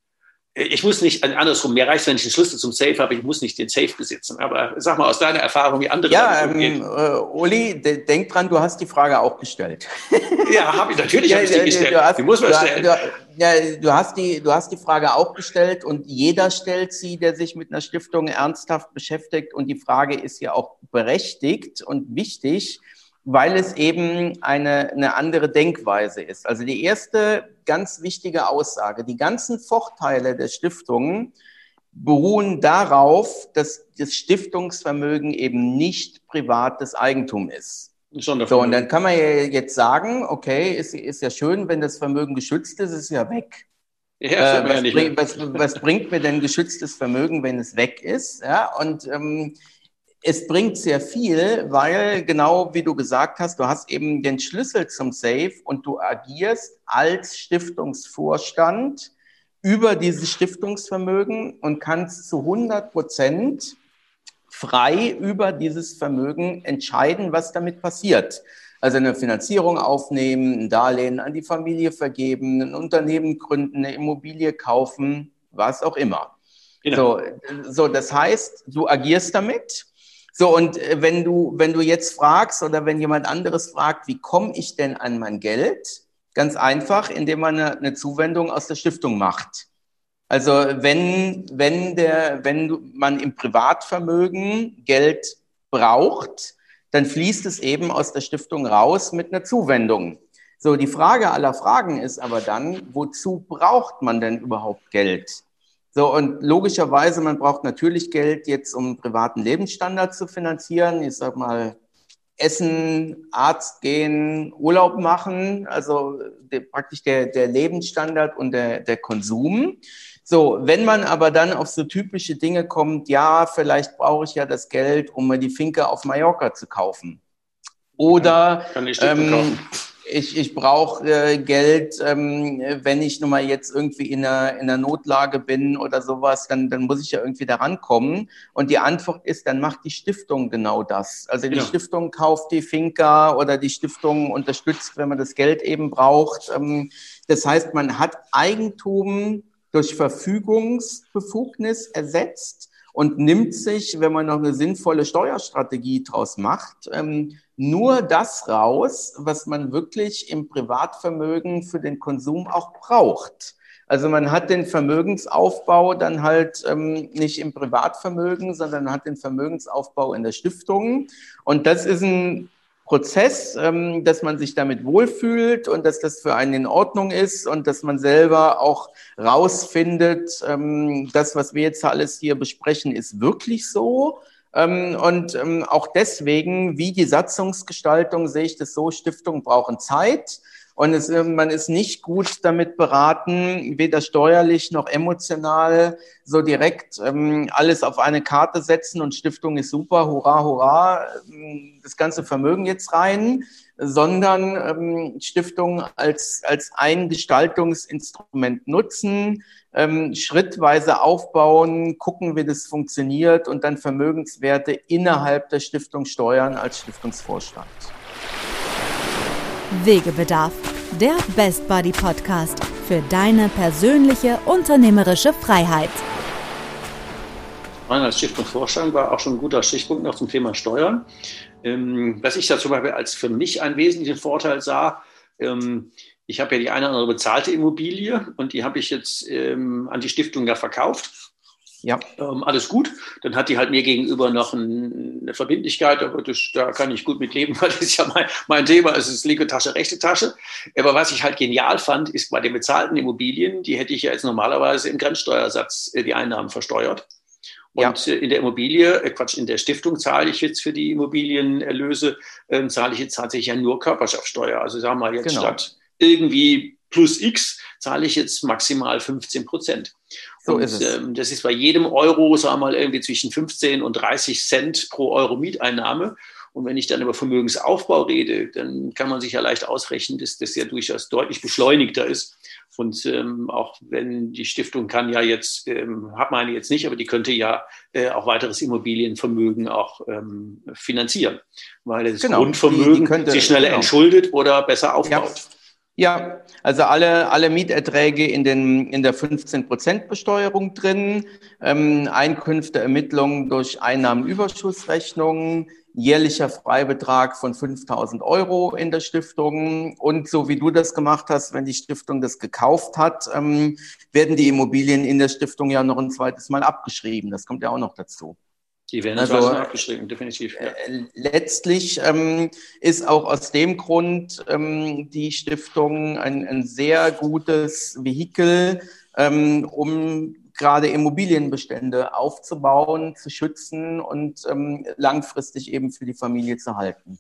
ich muss nicht, also andersrum, mir reicht wenn ich den Schlüssel zum Safe habe, ich muss nicht den Safe besitzen. Aber sag mal aus deiner Erfahrung, wie andere. Ja, ähm, äh, Uli, denk dran, du hast die Frage auch gestellt. Ja, habe ich natürlich ja, hab ich die gestellt. Du hast, die muss man du, stellen. Du, ja, du hast die, du hast die Frage auch gestellt und jeder stellt sie, der sich mit einer Stiftung ernsthaft beschäftigt. Und die Frage ist ja auch berechtigt und wichtig weil es eben eine, eine andere Denkweise ist. Also die erste ganz wichtige Aussage, die ganzen Vorteile der Stiftungen beruhen darauf, dass das Stiftungsvermögen eben nicht privates Eigentum ist. So, und dann kann man ja jetzt sagen, okay, ist, ist ja schön, wenn das Vermögen geschützt ist, ist ja weg. Ja, äh, was, bring, was, was, bringt mir denn geschütztes Vermögen, wenn es weg ist? Ja, und ähm, es bringt sehr viel, weil genau wie du gesagt hast, du hast eben den Schlüssel zum Safe und du agierst als Stiftungsvorstand über dieses Stiftungsvermögen und kannst zu 100 Prozent frei über dieses Vermögen entscheiden, was damit passiert. Also eine Finanzierung aufnehmen, ein Darlehen an die Familie vergeben, ein Unternehmen gründen, eine Immobilie kaufen, was auch immer. Genau. So, so, das heißt, du agierst damit so, und äh, wenn du, wenn du jetzt fragst oder wenn jemand anderes fragt, wie komme ich denn an mein Geld? Ganz einfach, indem man eine, eine Zuwendung aus der Stiftung macht. Also wenn, wenn, der, wenn man im Privatvermögen Geld braucht, dann fließt es eben aus der Stiftung raus mit einer Zuwendung. So, die Frage aller Fragen ist aber dann, wozu braucht man denn überhaupt Geld? So, und logischerweise, man braucht natürlich Geld jetzt, um privaten Lebensstandard zu finanzieren. Ich sag mal, Essen, Arzt gehen, Urlaub machen, also der, praktisch der, der Lebensstandard und der, der Konsum. So, wenn man aber dann auf so typische Dinge kommt, ja, vielleicht brauche ich ja das Geld, um mir die Finke auf Mallorca zu kaufen. Oder Kann ich ähm, ich, ich brauche äh, Geld, ähm, wenn ich nun mal jetzt irgendwie in einer, in einer Notlage bin oder sowas, dann, dann muss ich ja irgendwie da rankommen. Und die Antwort ist, dann macht die Stiftung genau das. Also die ja. Stiftung kauft die Finca oder die Stiftung unterstützt, wenn man das Geld eben braucht. Ähm, das heißt, man hat Eigentum durch Verfügungsbefugnis ersetzt und nimmt sich, wenn man noch eine sinnvolle Steuerstrategie draus macht, ähm, nur das raus, was man wirklich im Privatvermögen für den Konsum auch braucht. Also man hat den Vermögensaufbau dann halt ähm, nicht im Privatvermögen, sondern hat den Vermögensaufbau in der Stiftung. Und das ist ein Prozess, ähm, dass man sich damit wohlfühlt und dass das für einen in Ordnung ist und dass man selber auch rausfindet, ähm, das, was wir jetzt alles hier besprechen, ist wirklich so. Ähm, und ähm, auch deswegen, wie die Satzungsgestaltung, sehe ich das so, Stiftungen brauchen Zeit. Und es, äh, man ist nicht gut damit beraten, weder steuerlich noch emotional so direkt ähm, alles auf eine Karte setzen und Stiftung ist super, hurra, hurra, ähm, das ganze Vermögen jetzt rein, sondern ähm, Stiftung als, als ein Gestaltungsinstrument nutzen, ähm, schrittweise aufbauen, gucken, wie das funktioniert und dann Vermögenswerte innerhalb der Stiftung steuern als Stiftungsvorstand. Wegebedarf, der Best Buddy Podcast für deine persönliche unternehmerische Freiheit. Als Stiftungsvorstand war auch schon ein guter Stichpunkt noch zum Thema Steuern. Ähm, was ich da zum Beispiel als für mich einen wesentlichen Vorteil sah, ähm, ich habe ja die eine oder andere bezahlte Immobilie und die habe ich jetzt ähm, an die Stiftung ja verkauft. Ja. Ähm, alles gut. Dann hat die halt mir gegenüber noch ein, eine Verbindlichkeit, aber das, da kann ich gut mit leben, [LAUGHS] weil das ist ja mein, mein Thema, es ist linke Tasche, rechte Tasche. Aber was ich halt genial fand, ist bei den bezahlten Immobilien, die hätte ich ja jetzt normalerweise im Grenzsteuersatz äh, die Einnahmen versteuert. Und ja. Äh, in der Immobilie, äh, Quatsch, in der Stiftung zahle ich jetzt für die Immobilienerlöse, äh, zahle ich jetzt tatsächlich ja nur Körperschaftssteuer. Also sagen wir mal jetzt genau. statt irgendwie plus X zahle ich jetzt maximal 15 Prozent. So und, ist es. Ähm, das ist bei jedem Euro, sagen wir mal, irgendwie zwischen 15 und 30 Cent pro Euro Mieteinnahme. Und wenn ich dann über Vermögensaufbau rede, dann kann man sich ja leicht ausrechnen, dass das ja durchaus deutlich beschleunigter ist. Und ähm, auch wenn die Stiftung kann ja jetzt, ähm, hat meine jetzt nicht, aber die könnte ja äh, auch weiteres Immobilienvermögen auch ähm, finanzieren, weil das genau, Grundvermögen die, die könnte, sich schneller genau. entschuldet oder besser aufbaut. Ja. Ja, also alle, alle Mieterträge in, den, in der 15-Prozent-Besteuerung drin, ähm, Einkünfteermittlung durch Einnahmenüberschussrechnungen, jährlicher Freibetrag von 5000 Euro in der Stiftung. Und so wie du das gemacht hast, wenn die Stiftung das gekauft hat, ähm, werden die Immobilien in der Stiftung ja noch ein zweites Mal abgeschrieben. Das kommt ja auch noch dazu. Die werden also, abgeschrieben, definitiv. Ja. Äh, letztlich ähm, ist auch aus dem Grund ähm, die Stiftung ein, ein sehr gutes Vehikel, ähm, um gerade Immobilienbestände aufzubauen, zu schützen und ähm, langfristig eben für die Familie zu halten.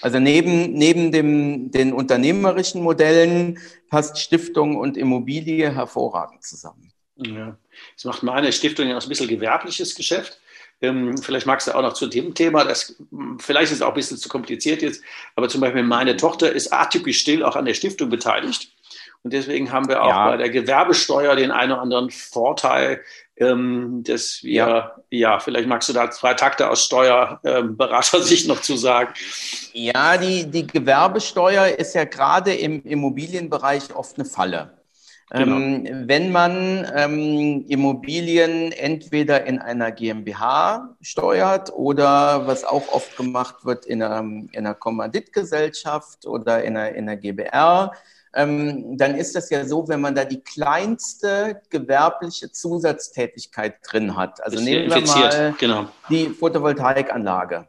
Also neben, neben dem, den unternehmerischen Modellen passt Stiftung und Immobilie hervorragend zusammen. Ja. Das macht meine Stiftung ja auch ein bisschen gewerbliches Geschäft. Ähm, vielleicht magst du auch noch zu dem Thema, das vielleicht ist es auch ein bisschen zu kompliziert jetzt, aber zum Beispiel meine Tochter ist atypisch still auch an der Stiftung beteiligt. Und deswegen haben wir auch ja. bei der Gewerbesteuer den einen oder anderen Vorteil, ähm, dass wir, ja. ja. vielleicht magst du da zwei Takte aus Steuerberatersicht [LAUGHS] ähm, noch zu sagen. Ja, die, die Gewerbesteuer ist ja gerade im Immobilienbereich oft eine Falle. Genau. Ähm, wenn man ähm, Immobilien entweder in einer GmbH steuert oder was auch oft gemacht wird in einer, in einer Kommanditgesellschaft oder in einer, in einer GBR, ähm, dann ist das ja so, wenn man da die kleinste gewerbliche Zusatztätigkeit drin hat. Also nehmen wir mal genau. die Photovoltaikanlage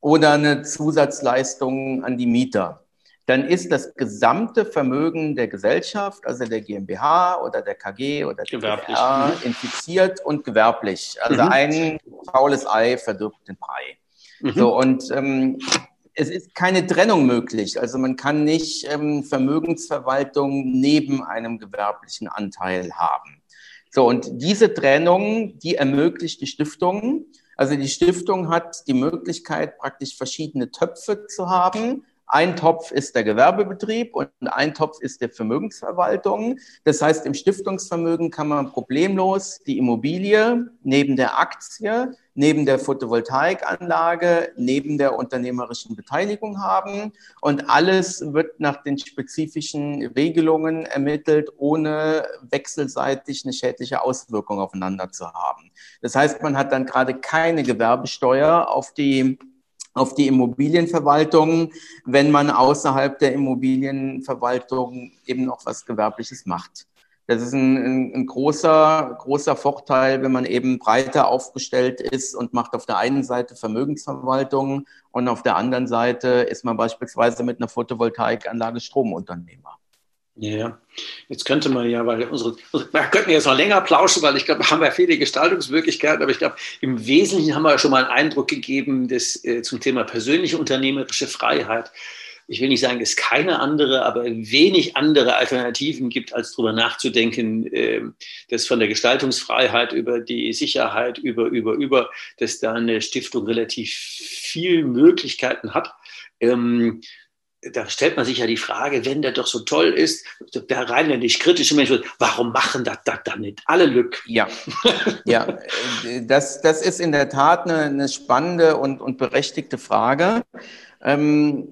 oder eine Zusatzleistung an die Mieter dann ist das gesamte Vermögen der Gesellschaft, also der GmbH oder der KG oder der GmbH, mhm. infiziert und gewerblich. Also mhm. ein faules Ei verdirbt den Brei. Mhm. So, und ähm, es ist keine Trennung möglich. Also man kann nicht ähm, Vermögensverwaltung neben einem gewerblichen Anteil haben. So, und diese Trennung, die ermöglicht die Stiftung. Also die Stiftung hat die Möglichkeit, praktisch verschiedene Töpfe zu haben ein Topf ist der Gewerbebetrieb und ein Topf ist der Vermögensverwaltung. Das heißt, im Stiftungsvermögen kann man problemlos die Immobilie neben der Aktie, neben der Photovoltaikanlage, neben der unternehmerischen Beteiligung haben. Und alles wird nach den spezifischen Regelungen ermittelt, ohne wechselseitig eine schädliche Auswirkung aufeinander zu haben. Das heißt, man hat dann gerade keine Gewerbesteuer auf die auf die Immobilienverwaltung, wenn man außerhalb der Immobilienverwaltung eben noch was Gewerbliches macht. Das ist ein, ein, ein, großer, großer Vorteil, wenn man eben breiter aufgestellt ist und macht auf der einen Seite Vermögensverwaltung und auf der anderen Seite ist man beispielsweise mit einer Photovoltaikanlage Stromunternehmer. Ja, jetzt könnte man ja, weil unsere, wir könnten jetzt noch länger plauschen, weil ich glaube, wir haben ja viele Gestaltungsmöglichkeiten, aber ich glaube, im Wesentlichen haben wir schon mal einen Eindruck gegeben des, äh, zum Thema persönliche unternehmerische Freiheit. Ich will nicht sagen, es keine andere, aber wenig andere Alternativen gibt, als darüber nachzudenken, äh, dass von der Gestaltungsfreiheit über die Sicherheit, über, über, über, dass da eine Stiftung relativ viel Möglichkeiten hat. Ähm, da stellt man sich ja die Frage, wenn der doch so toll ist, der rein nicht kritische Mensch warum machen das, das dann nicht alle Lück? Ja, ja das, das ist in der Tat eine, eine spannende und, und berechtigte Frage. Ähm,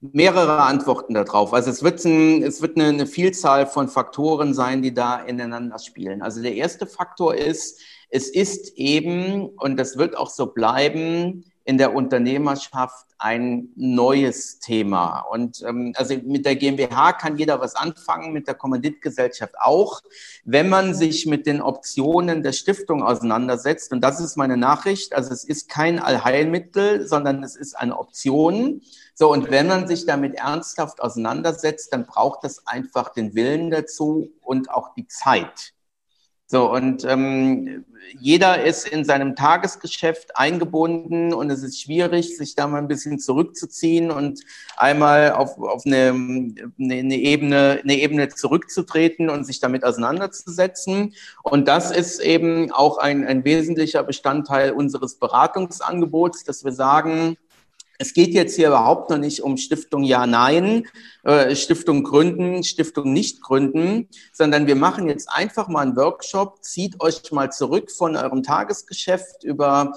mehrere Antworten darauf. Also es wird, ein, es wird eine, eine Vielzahl von Faktoren sein, die da ineinander spielen. Also der erste Faktor ist, es ist eben, und das wird auch so bleiben, in der Unternehmerschaft ein neues Thema. Und ähm, also mit der GmbH kann jeder was anfangen, mit der Kommanditgesellschaft auch. Wenn man sich mit den Optionen der Stiftung auseinandersetzt, und das ist meine Nachricht, also es ist kein Allheilmittel, sondern es ist eine Option. So, und wenn man sich damit ernsthaft auseinandersetzt, dann braucht es einfach den Willen dazu und auch die Zeit. So, und ähm, jeder ist in seinem Tagesgeschäft eingebunden und es ist schwierig, sich da mal ein bisschen zurückzuziehen und einmal auf, auf eine, eine, Ebene, eine Ebene zurückzutreten und sich damit auseinanderzusetzen. Und das ist eben auch ein, ein wesentlicher Bestandteil unseres Beratungsangebots, dass wir sagen, es geht jetzt hier überhaupt noch nicht um Stiftung Ja, Nein, äh, Stiftung gründen, Stiftung nicht gründen, sondern wir machen jetzt einfach mal einen Workshop, zieht euch mal zurück von eurem Tagesgeschäft über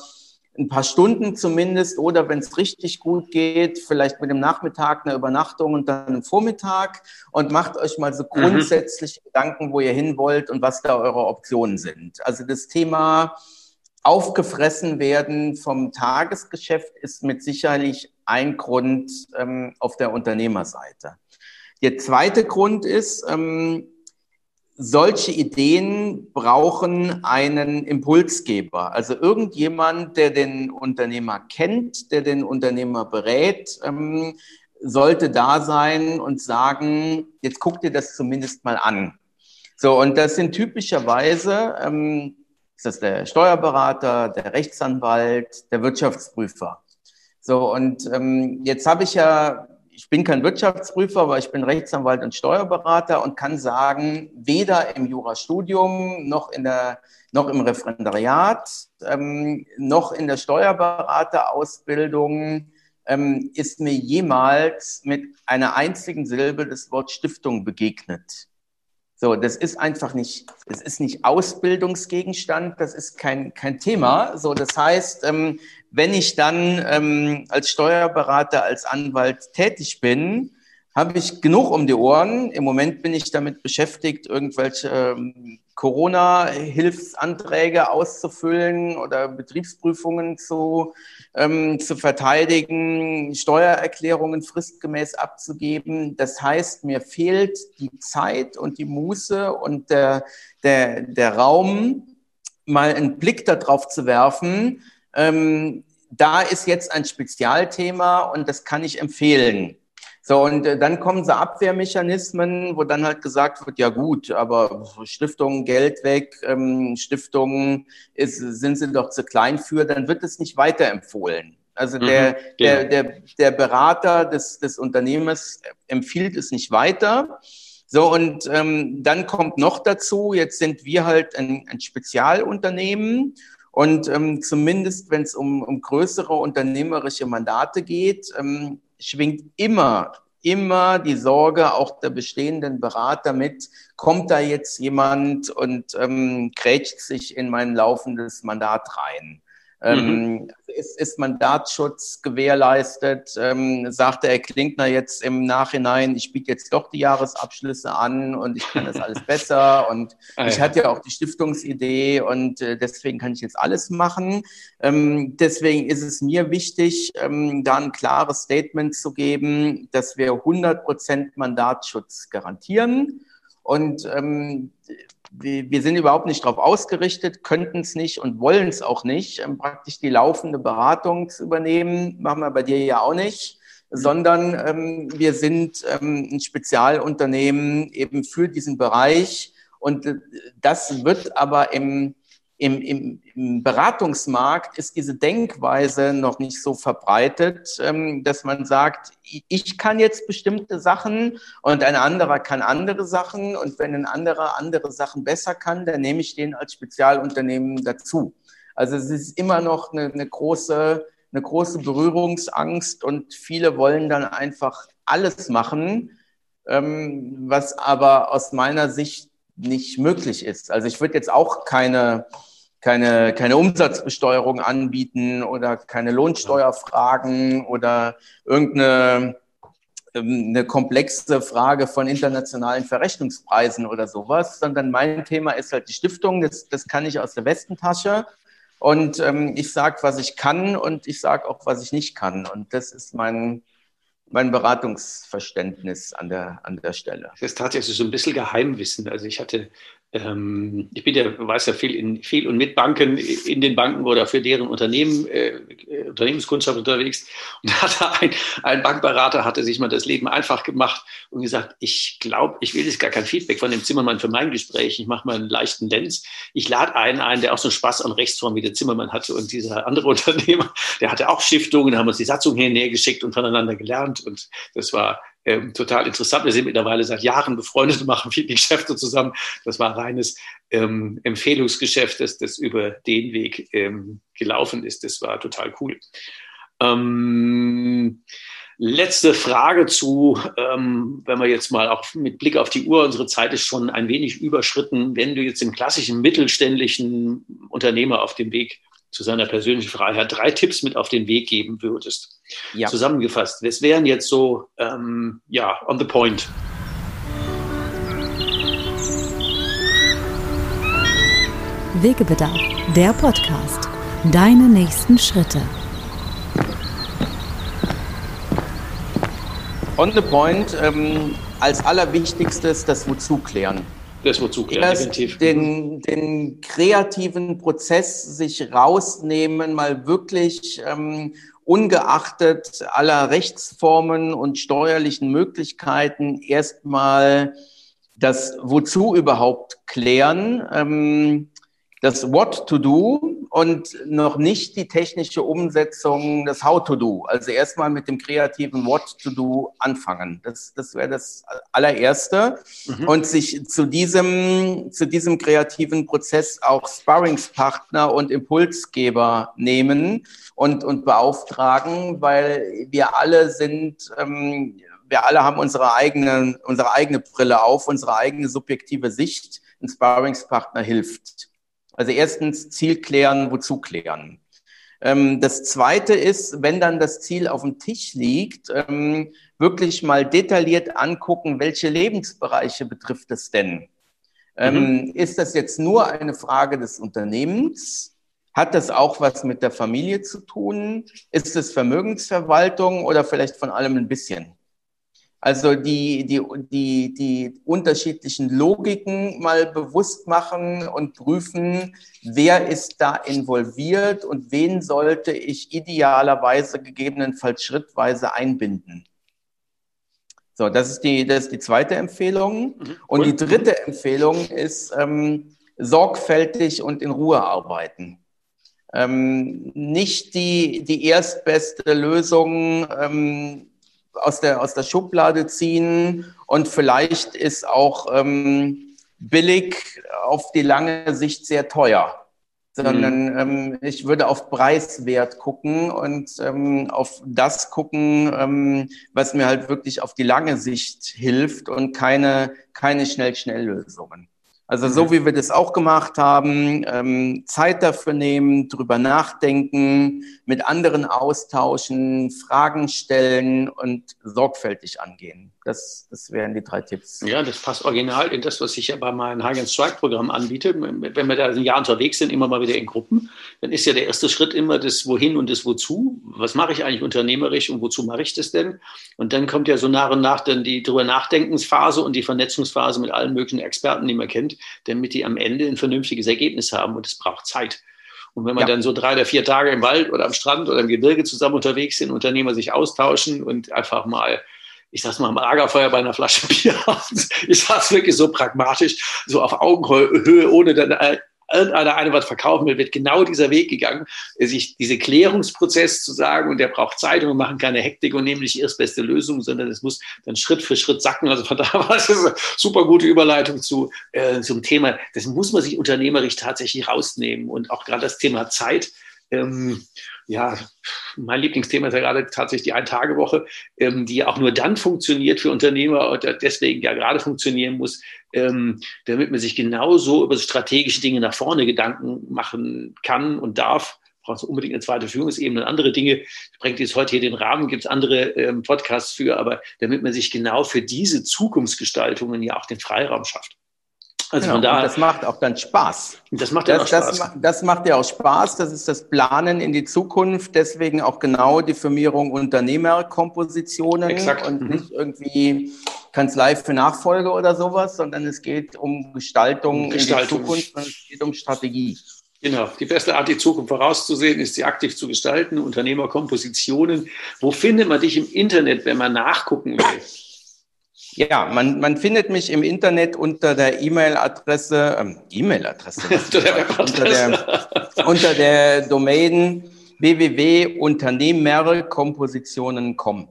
ein paar Stunden zumindest oder wenn es richtig gut geht, vielleicht mit dem Nachmittag eine Übernachtung und dann einen Vormittag und macht euch mal so grundsätzlich mhm. Gedanken, wo ihr hin wollt und was da eure Optionen sind. Also das Thema aufgefressen werden vom Tagesgeschäft ist mit sicherlich ein Grund ähm, auf der Unternehmerseite. Der zweite Grund ist, ähm, solche Ideen brauchen einen Impulsgeber, also irgendjemand, der den Unternehmer kennt, der den Unternehmer berät, ähm, sollte da sein und sagen, jetzt guck dir das zumindest mal an. So, und das sind typischerweise ähm, ist das der Steuerberater, der Rechtsanwalt, der Wirtschaftsprüfer. So, und ähm, jetzt habe ich ja, ich bin kein Wirtschaftsprüfer, aber ich bin Rechtsanwalt und Steuerberater und kann sagen, weder im Jurastudium noch in der noch im Referendariat, ähm, noch in der Steuerberaterausbildung ähm, ist mir jemals mit einer einzigen Silbe das Wort Stiftung begegnet. So, das ist einfach nicht, das ist nicht Ausbildungsgegenstand, das ist kein, kein Thema. So, das heißt, ähm, wenn ich dann ähm, als Steuerberater, als Anwalt tätig bin, habe ich genug um die Ohren. Im Moment bin ich damit beschäftigt, irgendwelche ähm, Corona-Hilfsanträge auszufüllen oder Betriebsprüfungen zu, ähm, zu verteidigen, Steuererklärungen fristgemäß abzugeben. Das heißt, mir fehlt die Zeit und die Muße und der, der, der Raum, mal einen Blick darauf zu werfen. Ähm, da ist jetzt ein Spezialthema und das kann ich empfehlen. So, und äh, dann kommen so Abwehrmechanismen, wo dann halt gesagt wird, ja gut, aber Stiftungen Geld weg, ähm, Stiftungen ist, sind sie doch zu klein für, dann wird es nicht weiterempfohlen. Also der, mhm, der, genau. der, der Berater des, des Unternehmens empfiehlt es nicht weiter. So, und ähm, dann kommt noch dazu, jetzt sind wir halt ein, ein Spezialunternehmen und ähm, zumindest, wenn es um, um größere unternehmerische Mandate geht, ähm, schwingt immer, immer die Sorge auch der bestehenden Berater mit, kommt da jetzt jemand und ähm, grätscht sich in mein laufendes Mandat rein. Ähm, mhm. ist, ist Mandatsschutz gewährleistet? Ähm, sagte Herr Klinkner jetzt im Nachhinein, ich biete jetzt doch die Jahresabschlüsse an und ich kann das alles [LAUGHS] besser und ah, ich ja. hatte ja auch die Stiftungsidee und äh, deswegen kann ich jetzt alles machen. Ähm, deswegen ist es mir wichtig, ähm, da ein klares Statement zu geben, dass wir 100 Prozent Mandatsschutz garantieren. Und ähm, wir, wir sind überhaupt nicht darauf ausgerichtet, könnten es nicht und wollen es auch nicht, ähm, praktisch die laufende Beratung zu übernehmen. Machen wir bei dir ja auch nicht sondern ähm, wir sind ähm, ein Spezialunternehmen eben für diesen Bereich. Und äh, das wird aber im, im, im, im Beratungsmarkt ist diese Denkweise noch nicht so verbreitet, ähm, dass man sagt, ich kann jetzt bestimmte Sachen und ein anderer kann andere Sachen und wenn ein anderer andere Sachen besser kann, dann nehme ich den als Spezialunternehmen dazu. Also es ist immer noch eine, eine große, eine große Berührungsangst und viele wollen dann einfach alles machen, ähm, was aber aus meiner Sicht nicht möglich ist. Also ich würde jetzt auch keine, keine, keine Umsatzbesteuerung anbieten oder keine Lohnsteuer fragen oder irgendeine ähm, eine komplexe Frage von internationalen Verrechnungspreisen oder sowas, sondern mein Thema ist halt die Stiftung. Das, das kann ich aus der Westentasche. Und ähm, ich sage, was ich kann und ich sage auch, was ich nicht kann. Und das ist mein, mein Beratungsverständnis an der, an der Stelle. Das ist tatsächlich so ein bisschen Geheimwissen. Also ich hatte ähm, ich bin ja, weiß ja viel, in, viel und mit Banken in den Banken oder für deren Unternehmen, äh, Unternehmenskundschaft unterwegs. Und da hatte ein, ein Bankberater hatte sich mal das Leben einfach gemacht und gesagt, ich glaube, ich will jetzt gar kein Feedback von dem Zimmermann für mein Gespräch. Ich mache mal einen leichten Lenz. Ich lade einen ein, der auch so einen Spaß an Rechtsform wie der Zimmermann hatte. Und dieser andere [LAUGHS] Unternehmer, der hatte auch Stiftungen, haben uns die Satzung her näher geschickt und voneinander gelernt. Und das war ähm, total interessant. Wir sind mittlerweile seit Jahren befreundet und machen viele Geschäfte zusammen. Das war reines ähm, Empfehlungsgeschäft, das, das über den Weg ähm, gelaufen ist. Das war total cool. Ähm, letzte Frage zu, ähm, wenn wir jetzt mal auch mit Blick auf die Uhr, unsere Zeit ist schon ein wenig überschritten. Wenn du jetzt dem klassischen mittelständischen Unternehmer auf dem Weg zu seiner persönlichen Freiheit drei Tipps mit auf den Weg geben würdest. Ja. Zusammengefasst, was wären jetzt so, ähm, ja, on the point? Wegebedarf, der Podcast. Deine nächsten Schritte. On the point, ähm, als allerwichtigstes das Wozu klären. Das wird zu klären, definitiv. Den, den kreativen Prozess sich rausnehmen, mal wirklich ähm, ungeachtet aller Rechtsformen und steuerlichen Möglichkeiten erstmal das Wozu überhaupt klären, ähm, das What to do und noch nicht die technische Umsetzung des How to do. Also erstmal mit dem kreativen What to do anfangen. Das, das wäre das allererste. Mhm. Und sich zu diesem, zu diesem kreativen Prozess auch Sparringspartner und Impulsgeber nehmen und, und beauftragen, weil wir alle sind, ähm, wir alle haben unsere eigene, unsere eigene Brille auf, unsere eigene subjektive Sicht. Ein Sparringspartner hilft. Also erstens Ziel klären, wozu klären. Ähm, das Zweite ist, wenn dann das Ziel auf dem Tisch liegt, ähm, wirklich mal detailliert angucken, welche Lebensbereiche betrifft es denn? Ähm, mhm. Ist das jetzt nur eine Frage des Unternehmens? Hat das auch was mit der Familie zu tun? Ist es Vermögensverwaltung oder vielleicht von allem ein bisschen? Also die, die, die, die unterschiedlichen Logiken mal bewusst machen und prüfen, wer ist da involviert und wen sollte ich idealerweise gegebenenfalls schrittweise einbinden. So, das ist die, das ist die zweite Empfehlung. Mhm. Und die dritte Empfehlung ist ähm, sorgfältig und in Ruhe arbeiten. Ähm, nicht die, die erstbeste Lösung ähm, aus der, aus der Schublade ziehen und vielleicht ist auch ähm, billig auf die lange Sicht sehr teuer sondern mhm. ähm, ich würde auf Preiswert gucken und ähm, auf das gucken, ähm, was mir halt wirklich auf die lange Sicht hilft und keine, keine Schnell-Schnell-Lösungen. Also so mhm. wie wir das auch gemacht haben, ähm, Zeit dafür nehmen, drüber nachdenken, mit anderen austauschen, Fragen stellen und sorgfältig angehen. Das, das wären die drei Tipps. Ja, das passt original in das, was ich ja bei meinem Hagen Strike Programm anbiete. Wenn wir da ein Jahr unterwegs sind, immer mal wieder in Gruppen, dann ist ja der erste Schritt immer das Wohin und das Wozu. Was mache ich eigentlich unternehmerisch und wozu mache ich das denn? Und dann kommt ja so nach und nach dann die drüber Nachdenkensphase und die Vernetzungsphase mit allen möglichen Experten, die man kennt, damit die am Ende ein vernünftiges Ergebnis haben. Und es braucht Zeit. Und wenn man ja. dann so drei oder vier Tage im Wald oder am Strand oder im Gebirge zusammen unterwegs sind, Unternehmer sich austauschen und einfach mal ich sag's mal, am Lagerfeuer bei einer Flasche [LAUGHS] Bier. ich sag's wirklich so pragmatisch, so auf Augenhöhe, ohne dann äh, irgendeiner eine was verkaufen will, wird genau dieser Weg gegangen, sich diese Klärungsprozess zu sagen, und der braucht Zeit und wir machen keine Hektik und nehmen nicht erst beste Lösung, sondern es muss dann Schritt für Schritt sacken. Also von [LAUGHS] daher war es eine super gute Überleitung zu, äh, zum Thema. Das muss man sich unternehmerisch tatsächlich rausnehmen und auch gerade das Thema Zeit. Ähm, ja, mein Lieblingsthema ist ja gerade tatsächlich die Ein-Tage-Woche, ähm, die auch nur dann funktioniert für Unternehmer und deswegen ja gerade funktionieren muss, ähm, damit man sich genauso über strategische Dinge nach vorne Gedanken machen kann und darf. Braucht unbedingt eine zweite Führungsebene und andere Dinge. Bringt jetzt heute hier den Rahmen, gibt es andere ähm, Podcasts für, aber damit man sich genau für diese Zukunftsgestaltungen ja auch den Freiraum schafft. Also genau, von daher, das macht auch dann Spaß. Das macht ja auch Spaß. Das, das, macht ja auch Spaß. Das ist das Planen in die Zukunft. Deswegen auch genau die Firmierung Unternehmerkompositionen Exakt. und mhm. nicht irgendwie Kanzlei für Nachfolge oder sowas, sondern es geht um Gestaltung, Gestaltung. in die Zukunft und es geht um Strategie. Genau. Die beste Art, die Zukunft vorauszusehen, ist sie aktiv zu gestalten. Unternehmerkompositionen. Wo findet man dich im Internet, wenn man nachgucken will? Ja, man, man findet mich im Internet unter der E-Mail-Adresse, ähm, E-Mail-Adresse, [LAUGHS] unter, der, unter der Domain www.unternehmerkompositionen.com.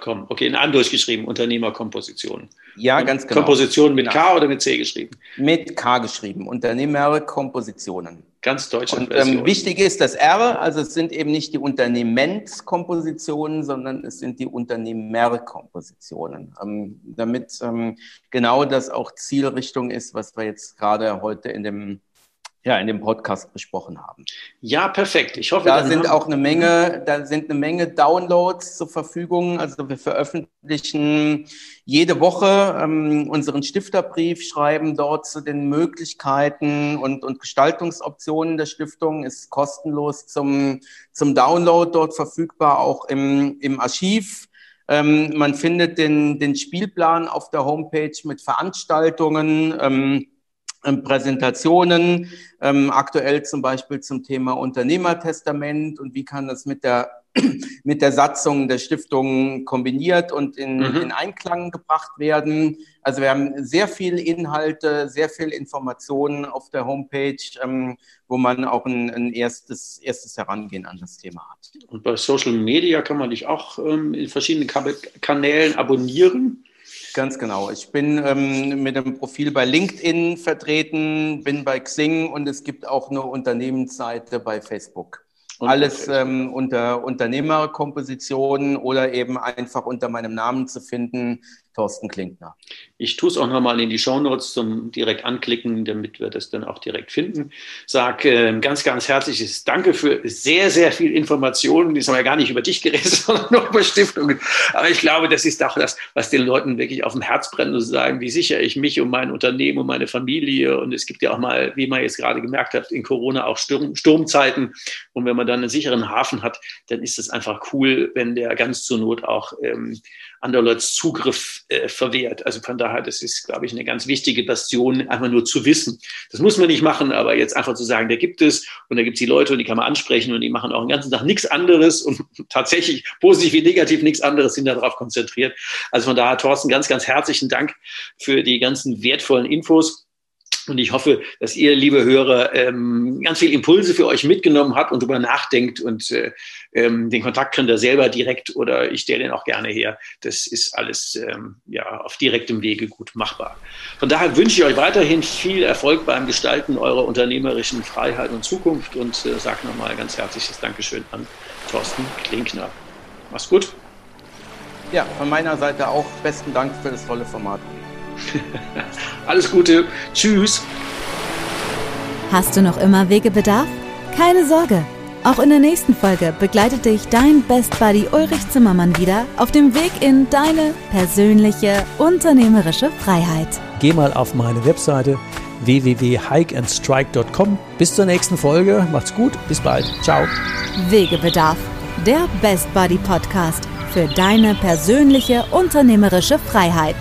Com. Okay, in einem durchgeschrieben, Unternehmerkompositionen. Ja, ganz genau. Kompositionen mit genau. K oder mit C geschrieben? Mit K geschrieben, Unternehmerkompositionen. Ganz deutsche Und ähm, wichtig ist das R, also es sind eben nicht die Unternehmenskompositionen, sondern es sind die Unternehmerkompositionen, ähm, damit ähm, genau das auch Zielrichtung ist, was wir jetzt gerade heute in dem ja, in dem Podcast besprochen haben. Ja, perfekt. Ich hoffe, da sind auch eine Menge, da sind eine Menge Downloads zur Verfügung. Also wir veröffentlichen jede Woche ähm, unseren Stifterbrief, schreiben dort zu den Möglichkeiten und, und Gestaltungsoptionen der Stiftung. Ist kostenlos zum, zum Download dort verfügbar, auch im, im Archiv. Ähm, man findet den, den Spielplan auf der Homepage mit Veranstaltungen. Ähm, ähm, Präsentationen, ähm, aktuell zum Beispiel zum Thema Unternehmertestament und wie kann das mit der, [CLEARS THROAT] mit der Satzung der Stiftung kombiniert und in, mhm. in Einklang gebracht werden. Also wir haben sehr viel Inhalte, sehr viel Informationen auf der Homepage, ähm, wo man auch ein, ein, erstes, erstes Herangehen an das Thema hat. Und bei Social Media kann man dich auch ähm, in verschiedenen Kanälen abonnieren. Ganz genau. Ich bin ähm, mit dem Profil bei LinkedIn vertreten, bin bei Xing und es gibt auch eine Unternehmensseite bei Facebook. Und Alles ähm, unter Unternehmerkompositionen oder eben einfach unter meinem Namen zu finden. Thorsten Klinkner. Ich tue es auch nochmal in die Shownotes zum direkt anklicken, damit wir das dann auch direkt finden. Sag äh, ganz, ganz herzliches Danke für sehr, sehr viel Informationen. Das haben wir gar nicht über dich geredet, [LAUGHS] sondern nur über Stiftungen. Aber ich glaube, das ist auch das, was den Leuten wirklich auf dem Herz brennt und sagen, wie sichere ich mich und mein Unternehmen und meine Familie. Und es gibt ja auch mal, wie man jetzt gerade gemerkt hat, in Corona auch Sturm, Sturmzeiten. Und wenn man dann einen sicheren Hafen hat, dann ist es einfach cool, wenn der ganz zur Not auch ähm, andererseits Zugriff äh, verwehrt. Also von daher, das ist, glaube ich, eine ganz wichtige Bastion, einfach nur zu wissen. Das muss man nicht machen, aber jetzt einfach zu sagen, der gibt es und da gibt es die Leute und die kann man ansprechen und die machen auch den ganzen Tag nichts anderes und [LAUGHS] tatsächlich positiv wie negativ nichts anderes sind darauf konzentriert. Also von daher, Thorsten, ganz, ganz herzlichen Dank für die ganzen wertvollen Infos. Und ich hoffe, dass ihr, liebe Hörer, ähm, ganz viel Impulse für euch mitgenommen habt und darüber nachdenkt und äh, ähm, den Kontakt könnt ihr selber direkt oder ich stelle den auch gerne her. Das ist alles ähm, ja, auf direktem Wege gut machbar. Von daher wünsche ich euch weiterhin viel Erfolg beim Gestalten eurer unternehmerischen Freiheit und Zukunft und äh, sage nochmal ganz herzliches Dankeschön an Thorsten Klinkner. Mach's gut. Ja, von meiner Seite auch besten Dank für das tolle Format. [LAUGHS] Alles Gute. Tschüss. Hast du noch immer Wegebedarf? Keine Sorge. Auch in der nächsten Folge begleitet dich dein Best Buddy Ulrich Zimmermann wieder auf dem Weg in deine persönliche unternehmerische Freiheit. Geh mal auf meine Webseite www.hikeandstrike.com. Bis zur nächsten Folge. Macht's gut. Bis bald. Ciao. Wegebedarf. Der Best Buddy Podcast für deine persönliche unternehmerische Freiheit.